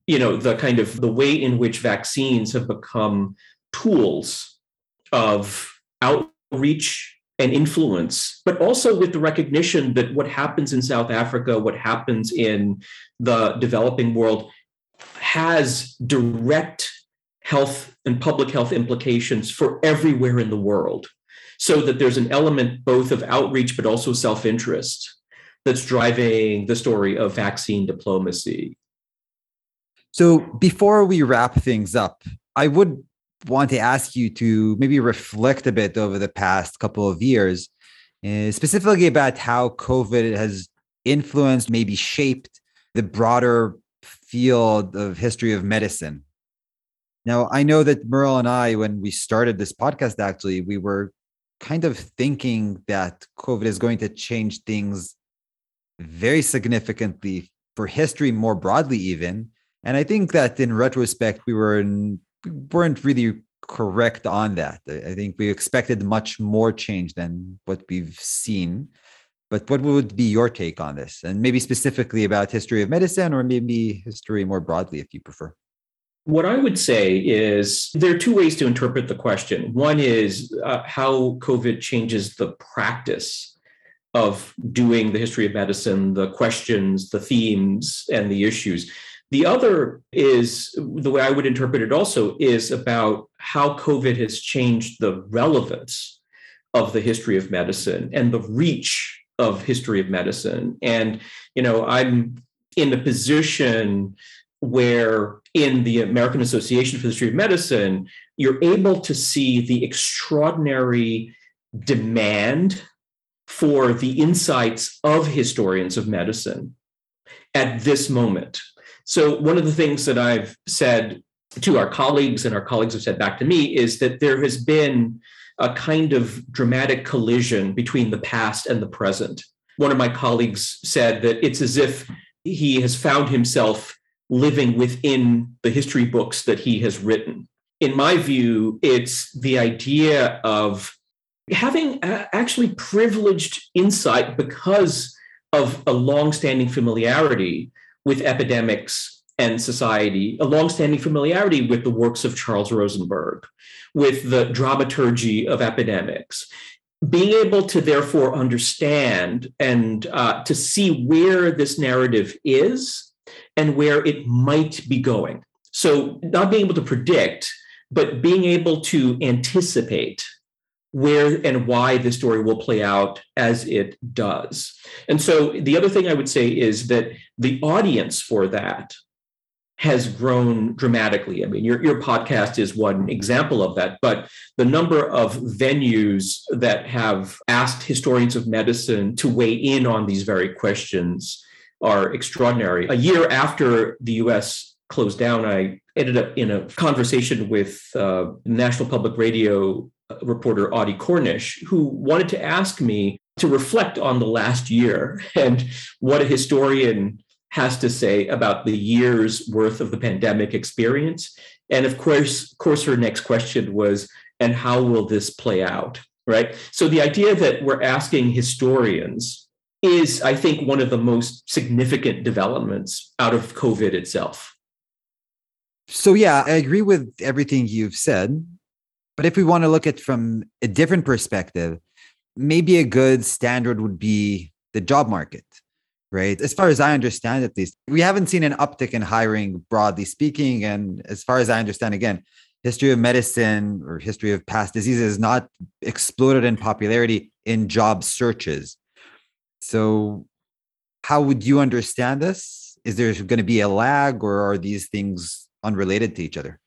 You know, the kind of the way in which vaccines have become tools of outreach and influence, but also with the recognition that what happens in South Africa, what happens in the developing world, has direct health and public health implications for everywhere in the world. So that there's an element both of outreach, but also self interest that's driving the story of vaccine diplomacy. So before we wrap things up, I would want to ask you to maybe reflect a bit over the past couple of years, uh, specifically about how COVID has influenced, maybe shaped the broader field of history of medicine. Now, I know that Merle and I, when we started this podcast, actually, we were kind of thinking that COVID is going to change things very significantly for history more broadly, even. And I think that in retrospect, we were in weren't really correct on that. I think we expected much more change than what we've seen. But what would be your take on this? And maybe specifically about history of medicine or maybe history more broadly, if you prefer. What I would say is there are two ways to interpret the question. One is uh, how COVID changes the practice of doing the history of medicine, the questions, the themes, and the issues. The other is the way I would interpret it also is about how COVID has changed the relevance of the history of medicine and the reach of history of medicine. And, you know, I'm in a position where in the American Association for the History of Medicine, you're able to see the extraordinary demand for the insights of historians of medicine at this moment. So, one of the things that I've said to our colleagues, and our colleagues have said back to me, is that there has been a kind of dramatic collision between the past and the present. One of my colleagues said that it's as if he has found himself living within the history books that he has written. In my view, it's the idea of having actually privileged insight because of a long-standing familiarity with epidemics and society, a long-standing familiarity with the works of Charles Rosenberg, with the dramaturgy of epidemics. Being able to therefore understand and uh, to see where this narrative is and where it might be going. So, not being able to predict, but being able to anticipate where and why the story will play out as it does. And so the other thing I would say is that the audience for that has grown dramatically. I mean, your, your podcast is one example of that, but the number of venues that have asked historians of medicine to weigh in on these very questions are extraordinary. A year after the US closed down, I ended up in a conversation with uh, National Public Radio reporter Audie Cornish, who wanted to ask me to reflect on the last year and what a historian has to say about the year's worth of the pandemic experience. And of course, of course, her next question was, and how will this play out? Right. So the idea that we're asking historians is, I think, one of the most significant developments out of COVID itself. So, yeah, I agree with everything you've said. But if we want to look at from a different perspective, maybe a good standard would be the job market, right? As far as I understand, at least, we haven't seen an uptick in hiring, broadly speaking. And as far as I understand, again, history of medicine or history of past diseases not exploded in popularity in job searches. So, how would you understand this? Is there going to be a lag, or are these things unrelated to each other?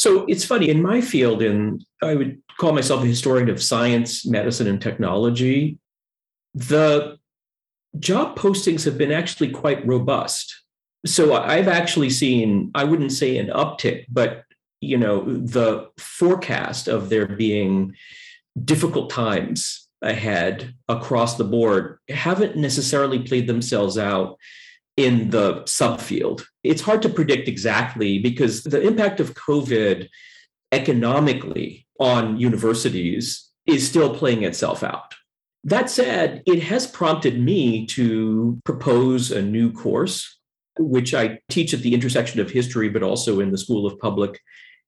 So it's funny in my field, and I would call myself a historian of science, medicine, and technology. The job postings have been actually quite robust. So I've actually seen, I wouldn't say an uptick, but you know, the forecast of there being difficult times ahead across the board haven't necessarily played themselves out in the subfield. It's hard to predict exactly because the impact of COVID economically on universities is still playing itself out. That said, it has prompted me to propose a new course, which I teach at the intersection of history, but also in the School of Public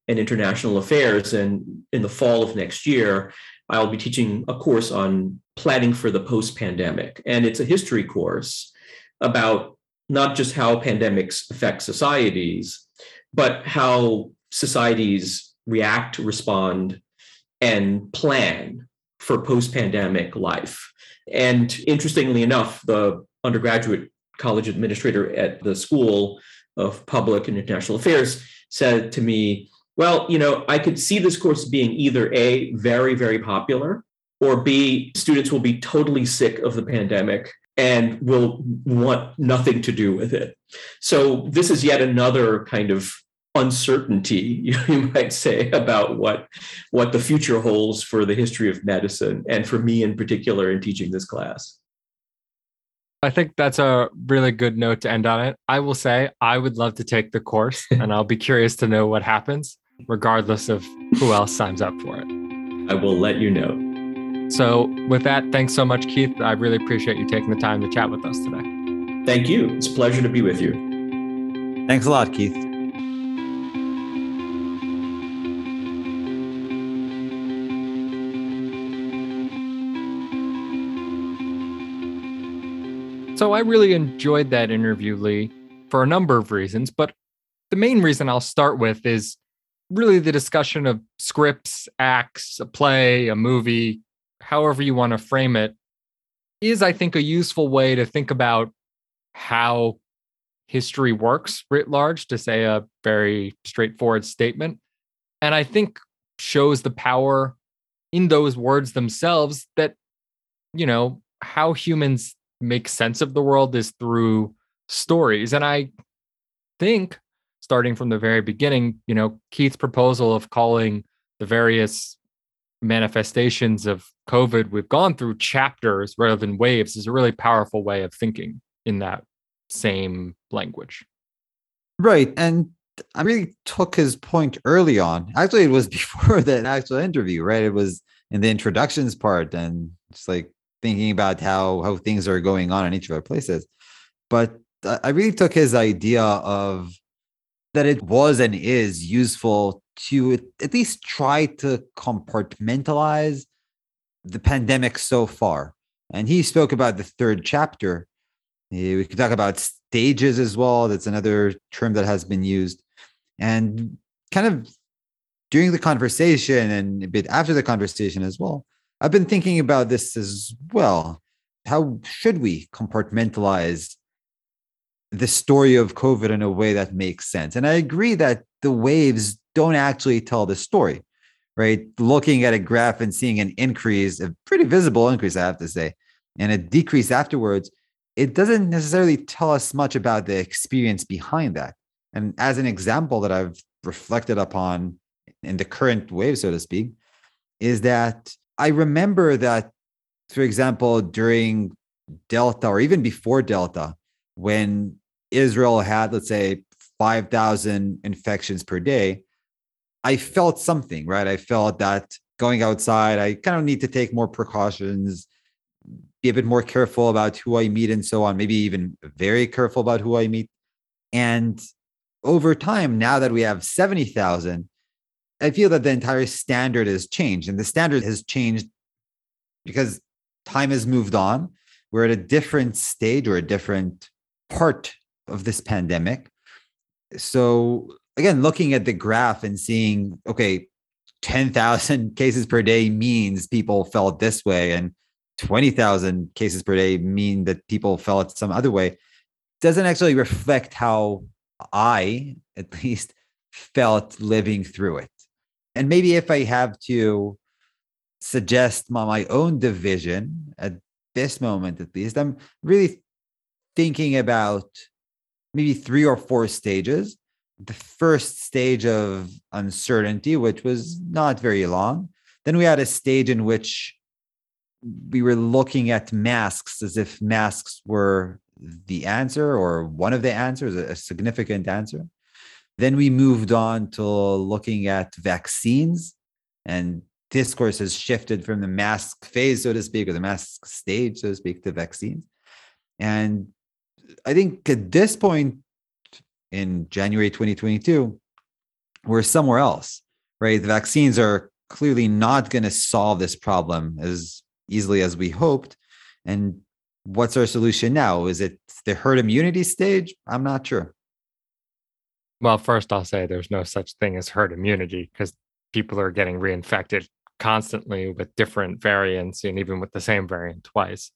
and International Affairs. And in the fall of next year, I'll be teaching a course on planning for the post pandemic. And it's a history course about not just how pandemics affect societies, but how societies react, respond, and plan for post pandemic life. And interestingly enough, the undergraduate college administrator at the School of Public and International Affairs said to me, Well, you know, I could see this course being either A, very, very popular, or B, students will be totally sick of the pandemic and will want nothing to do with it. So, this is yet another kind of uncertainty you might say about what what the future holds for the history of medicine and for me in particular in teaching this class. I think that's a really good note to end on it. I will say i would love to take the course and i'll be curious to know what happens regardless of who else signs up for it. I will let you know so with that thanks so much keith. I really appreciate you taking the time to chat with us today. Thank you. It's a pleasure to be with you. Thanks a lot keith. So I really enjoyed that interview, Lee, for a number of reasons. But the main reason I'll start with is really the discussion of scripts, acts, a play, a movie, however you want to frame it, is, I think, a useful way to think about how history works writ large, to say a very straightforward statement. And I think shows the power in those words themselves that, you know, how humans make sense of the world is through stories. And I think starting from the very beginning, you know, Keith's proposal of calling the various manifestations of COVID we've gone through chapters rather than waves is a really powerful way of thinking in that same language. Right. And I really took his point early on. Actually, it was before the actual interview, right? It was in the introductions part and just like thinking about how how things are going on in each of our places. But I really took his idea of that it was and is useful to at least try to compartmentalize the pandemic so far. And he spoke about the third chapter. We could talk about stages as well. That's another term that has been used. And kind of during the conversation and a bit after the conversation as well, I've been thinking about this as well. How should we compartmentalize the story of COVID in a way that makes sense? And I agree that the waves don't actually tell the story, right? Looking at a graph and seeing an increase, a pretty visible increase, I have to say, and a decrease afterwards, it doesn't necessarily tell us much about the experience behind that. And as an example that I've reflected upon in the current wave, so to speak, is that I remember that, for example, during Delta or even before Delta, when Israel had, let's say, 5,000 infections per day, I felt something, right? I felt that going outside, I kind of need to take more precautions, be a bit more careful about who I meet and so on, maybe even very careful about who I meet. And over time, now that we have 70,000, I feel that the entire standard has changed, and the standard has changed because time has moved on. We're at a different stage or a different part of this pandemic. So, again, looking at the graph and seeing, okay, 10,000 cases per day means people felt this way, and 20,000 cases per day mean that people felt some other way, doesn't actually reflect how I, at least, felt living through it and maybe if I have to suggest my, own division at this moment, at least, I'm really thinking about maybe three or four stages. The first stage of uncertainty, which was not very long. Then we had a stage in which we were looking at masks as if masks were the answer or one of the answers, a significant answer. Then we moved on to looking at vaccines, and discourse has shifted from the mask phase, so to speak, or the mask stage, so to speak, to vaccines. And I think at this point in January 2022, we're somewhere else, right? The vaccines are clearly not going to solve this problem as easily as we hoped. And what's our solution now? Is it the herd immunity stage? I'm not sure. Well, first, I'll say there's no such thing as herd immunity because people are getting reinfected constantly with different variants and even with the same variant twice.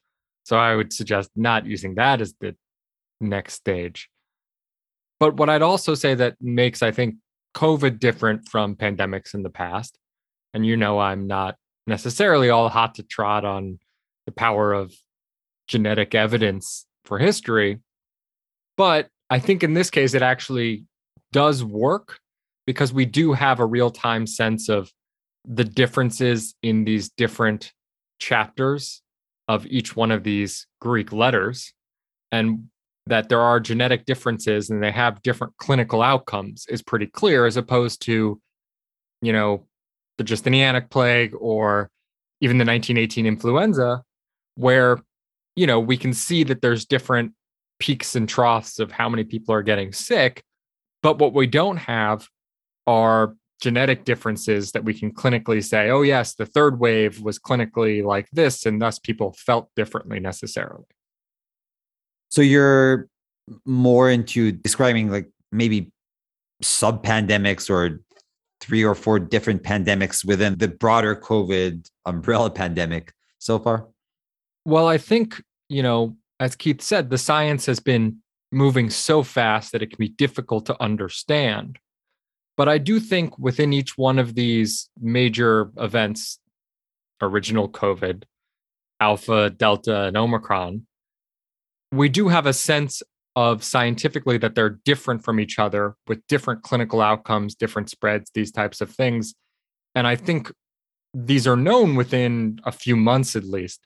So I would suggest not using that as the next stage. But what I'd also say that makes, I think, COVID different from pandemics in the past, and you know, I'm not necessarily all hot to trot on the power of genetic evidence for history. But I think in this case, it actually does work because we do have a real time sense of the differences in these different chapters of each one of these Greek letters and that there are genetic differences and they have different clinical outcomes is pretty clear as opposed to you know the Justinianic plague or even the 1918 influenza where you know we can see that there's different peaks and troughs of how many people are getting sick but what we don't have are genetic differences that we can clinically say, oh, yes, the third wave was clinically like this, and thus people felt differently necessarily. So you're more into describing like maybe sub pandemics or three or four different pandemics within the broader COVID umbrella pandemic so far? Well, I think, you know, as Keith said, the science has been moving so fast that it can be difficult to understand. But I do think within each one of these major events, original COVID, Alpha, Delta, and Omicron, we do have a sense of scientifically that they're different from each other with different clinical outcomes, different spreads, these types of things. And I think these are known within a few months at least.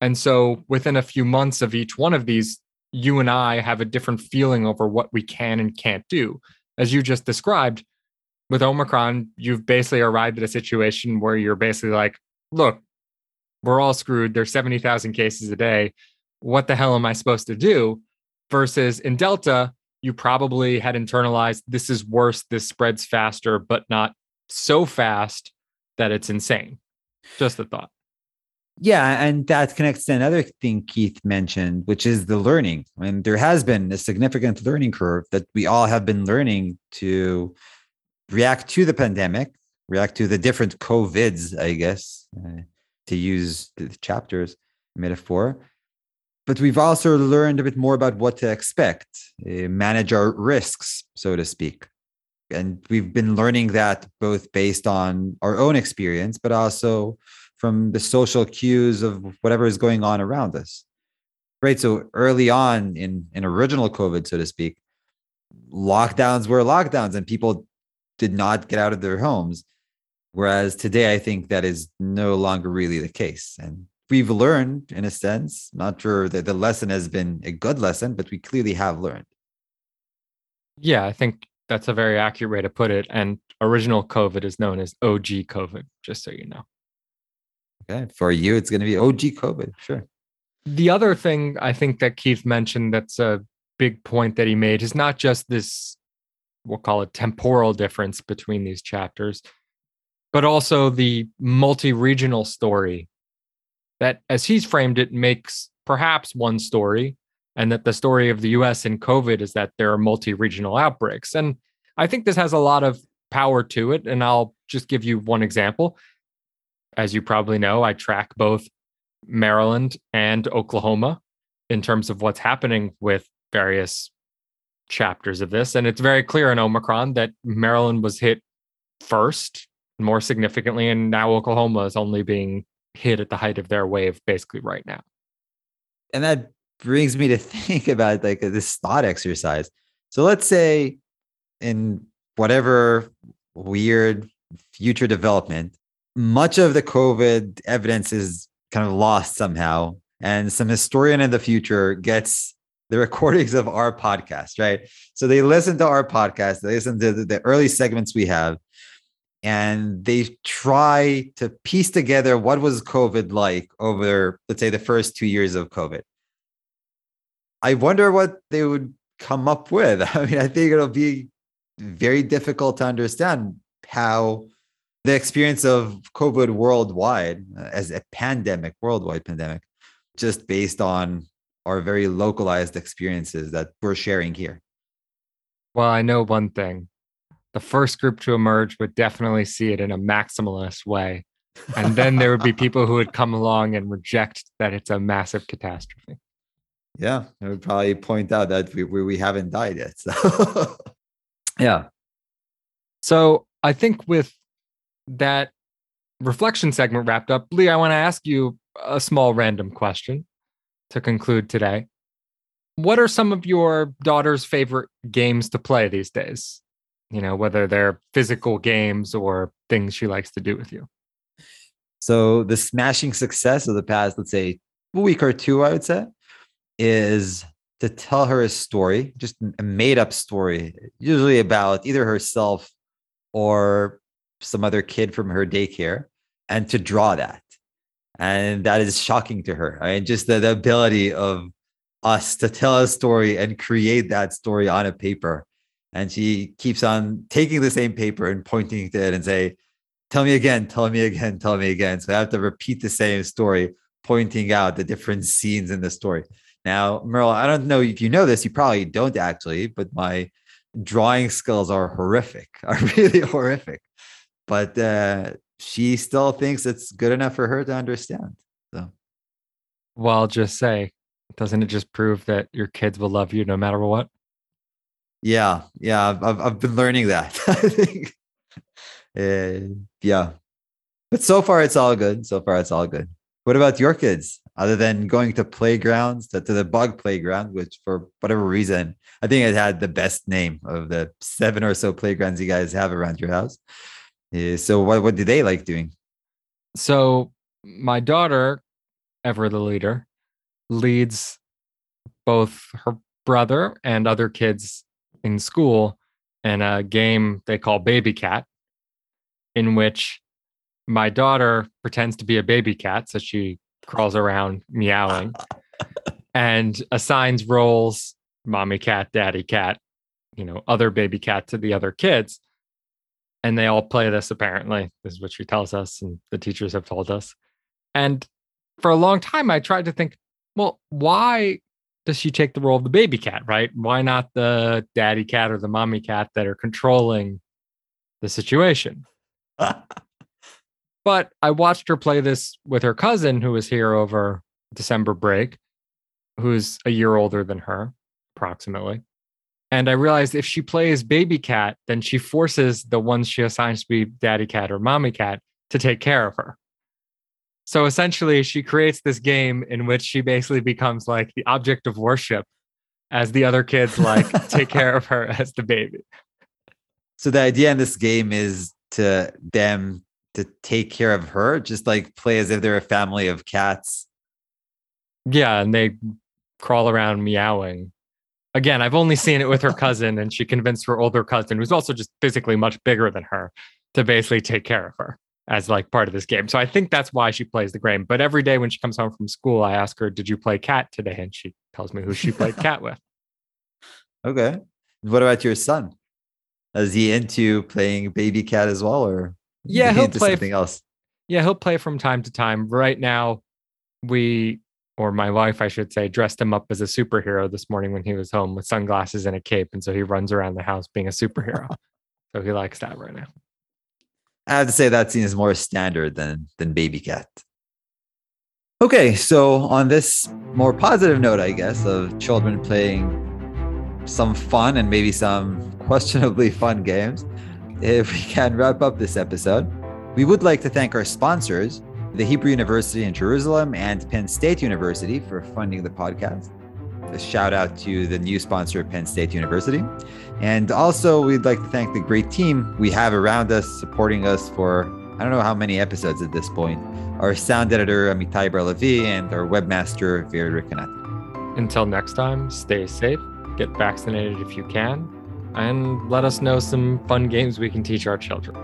And so within a few months of each one of these, you and I have a different feeling over what we can and can't do. As you just described, with Omicron, you've basically arrived at a situation where you're basically like, look, we're all screwed. There's 70,000 cases a day. What the hell am I supposed to do? Versus in Delta, you probably had internalized this is worse, this spreads faster, but not so fast that it's insane. Just a thought. Yeah, and that connects to another thing Keith mentioned, which is the learning. I mean, there has been a significant learning curve that we all have been learning to react to the pandemic, react to the different COVIDs, I guess, uh, to use the chapters metaphor. But we've also learned a bit more about what to expect, uh, manage our risks, so to speak. And we've been learning that both based on our own experience, but also from the social cues of whatever is going on around us. Right. So early on in, in original COVID, so to speak, lockdowns were lockdowns and people did not get out of their homes. Whereas today, I think that is no longer really the case. And we've learned, in a sense, not sure that the lesson has been a good lesson, but we clearly have learned. Yeah, I think that's a very accurate way to put it. And original COVID is known as OG COVID, just so you know. Okay. For you, it's going to be OG COVID. Sure. The other thing I think that Keith mentioned that's a big point that he made is not just this, we'll call it temporal difference between these chapters, but also the multi regional story that, as he's framed it, makes perhaps one story. And that the story of the US in COVID is that there are multi regional outbreaks. And I think this has a lot of power to it. And I'll just give you one example as you probably know, I track both Maryland and Oklahoma in terms of what's happening with various chapters of this. And it's very clear in Omicron that Maryland was hit first, more significantly, and now Oklahoma is only being hit at the height of their wave basically right now. And that brings me to think about like uh, this thought exercise. So let's say in whatever weird future development, much of the COVID evidence is kind of lost somehow. And some historian in the future gets the recordings of our podcast, right? So they listen to our podcast, they listen to the, the early segments we have, and they try to piece together what was COVID like over, let's say, the first two years of COVID. I wonder what they would come up with. I mean, I think it'll be very difficult to understand how the experience of COVID worldwide uh, as a pandemic, worldwide pandemic, just based on our very localized experiences that we're sharing here. Well, I know one thing. The first group to emerge would definitely see it in a maximalist way. And then there would be people who would come along and reject that it's a massive catastrophe. Yeah, I would probably point out that we, we, we haven't died yet. So, yeah. So I think with that reflection segment wrapped up, Lee, I want to ask you a small random question to conclude today. What are some of your daughter's favorite games to play these days? You know, whether they're physical games or things she likes to do with you. So the smashing success of the past, let's say, week or two, I would say, is to tell her a story, just a made up story, usually about either herself or some other kid from her daycare, and to draw that. And that is shocking to her. I mean, just the, the ability of us to tell a story and create that story on a paper. And she keeps on taking the same paper and pointing to it and say, Tell me again, tell me again, tell me again. So I have to repeat the same story, pointing out the different scenes in the story. Now, Merle, I don't know if you know this, you probably don't actually, but my drawing skills are horrific, are really horrific. But uh, she still thinks it's good enough for her to understand. So, well, just say, doesn't it just prove that your kids will love you no matter what? Yeah, yeah, I've I've been learning that. I think, uh, yeah, but so far it's all good. So far it's all good. What about your kids? Other than going to playgrounds, to, to the bug playground, which for whatever reason, I think it had the best name of the seven or so playgrounds you guys have around your house. Yeah, so what what do they like doing? So my daughter, ever the leader, leads both her brother and other kids in school in a game they call Baby Cat, in which my daughter pretends to be a baby cat, so she crawls around meowing and assigns roles mommy cat, daddy cat, you know, other baby cat to the other kids and they all play this apparently. This is what she tells us and the teachers have told us. And for a long time i tried to think well why does she take the role of the baby cat right? Why not the daddy cat or the mommy cat that are controlling the situation? But i watched her play this with her cousin who was here over december break who's a year older than her approximately. And I realized if she plays baby cat, then she forces the ones she assigns to be daddy cat or mommy cat to take care of her. So essentially, she creates this game in which she basically becomes like the object of worship as the other kids like take care of her as the baby. So the idea in this game is to them to take care of her, just like play as if they're a family of cats. Yeah, and they crawl around meowing again, I've only seen it with her cousin, and she convinced her older cousin, who's also just physically much bigger than her, to basically take care of her as like part of this game. So I think that's why she plays the game. But every day when she comes home from school, I ask her, "Did you play cat today?" And she tells me who she played cat with. Okay. What about your son? Is he into playing baby cat as well, or yeah, he'll play something else? Yeah, he'll play from time to time. Right now, we or my wife, I should say, dressed him up as a superhero this morning when he was home with sunglasses and a cape. And so he runs around the house being a superhero. so he likes that right now. I have to say that scene is more standard than than Baby Cat. Okay, so on this more positive note, I guess, of children playing some fun and maybe some questionably fun games, if we can wrap up this episode, we would like to thank our sponsors the Hebrew University in Jerusalem and Penn State University for funding the podcast. A shout out to the new sponsor, of Penn State University. And also, we'd like to thank the great team we have around us, supporting us for I don't know how many episodes at this point. Our sound editor, Amitai Barlavi, and our webmaster, Vera Riconati. Until next time, stay safe, get vaccinated if you can, and let us know some fun games we can teach our children.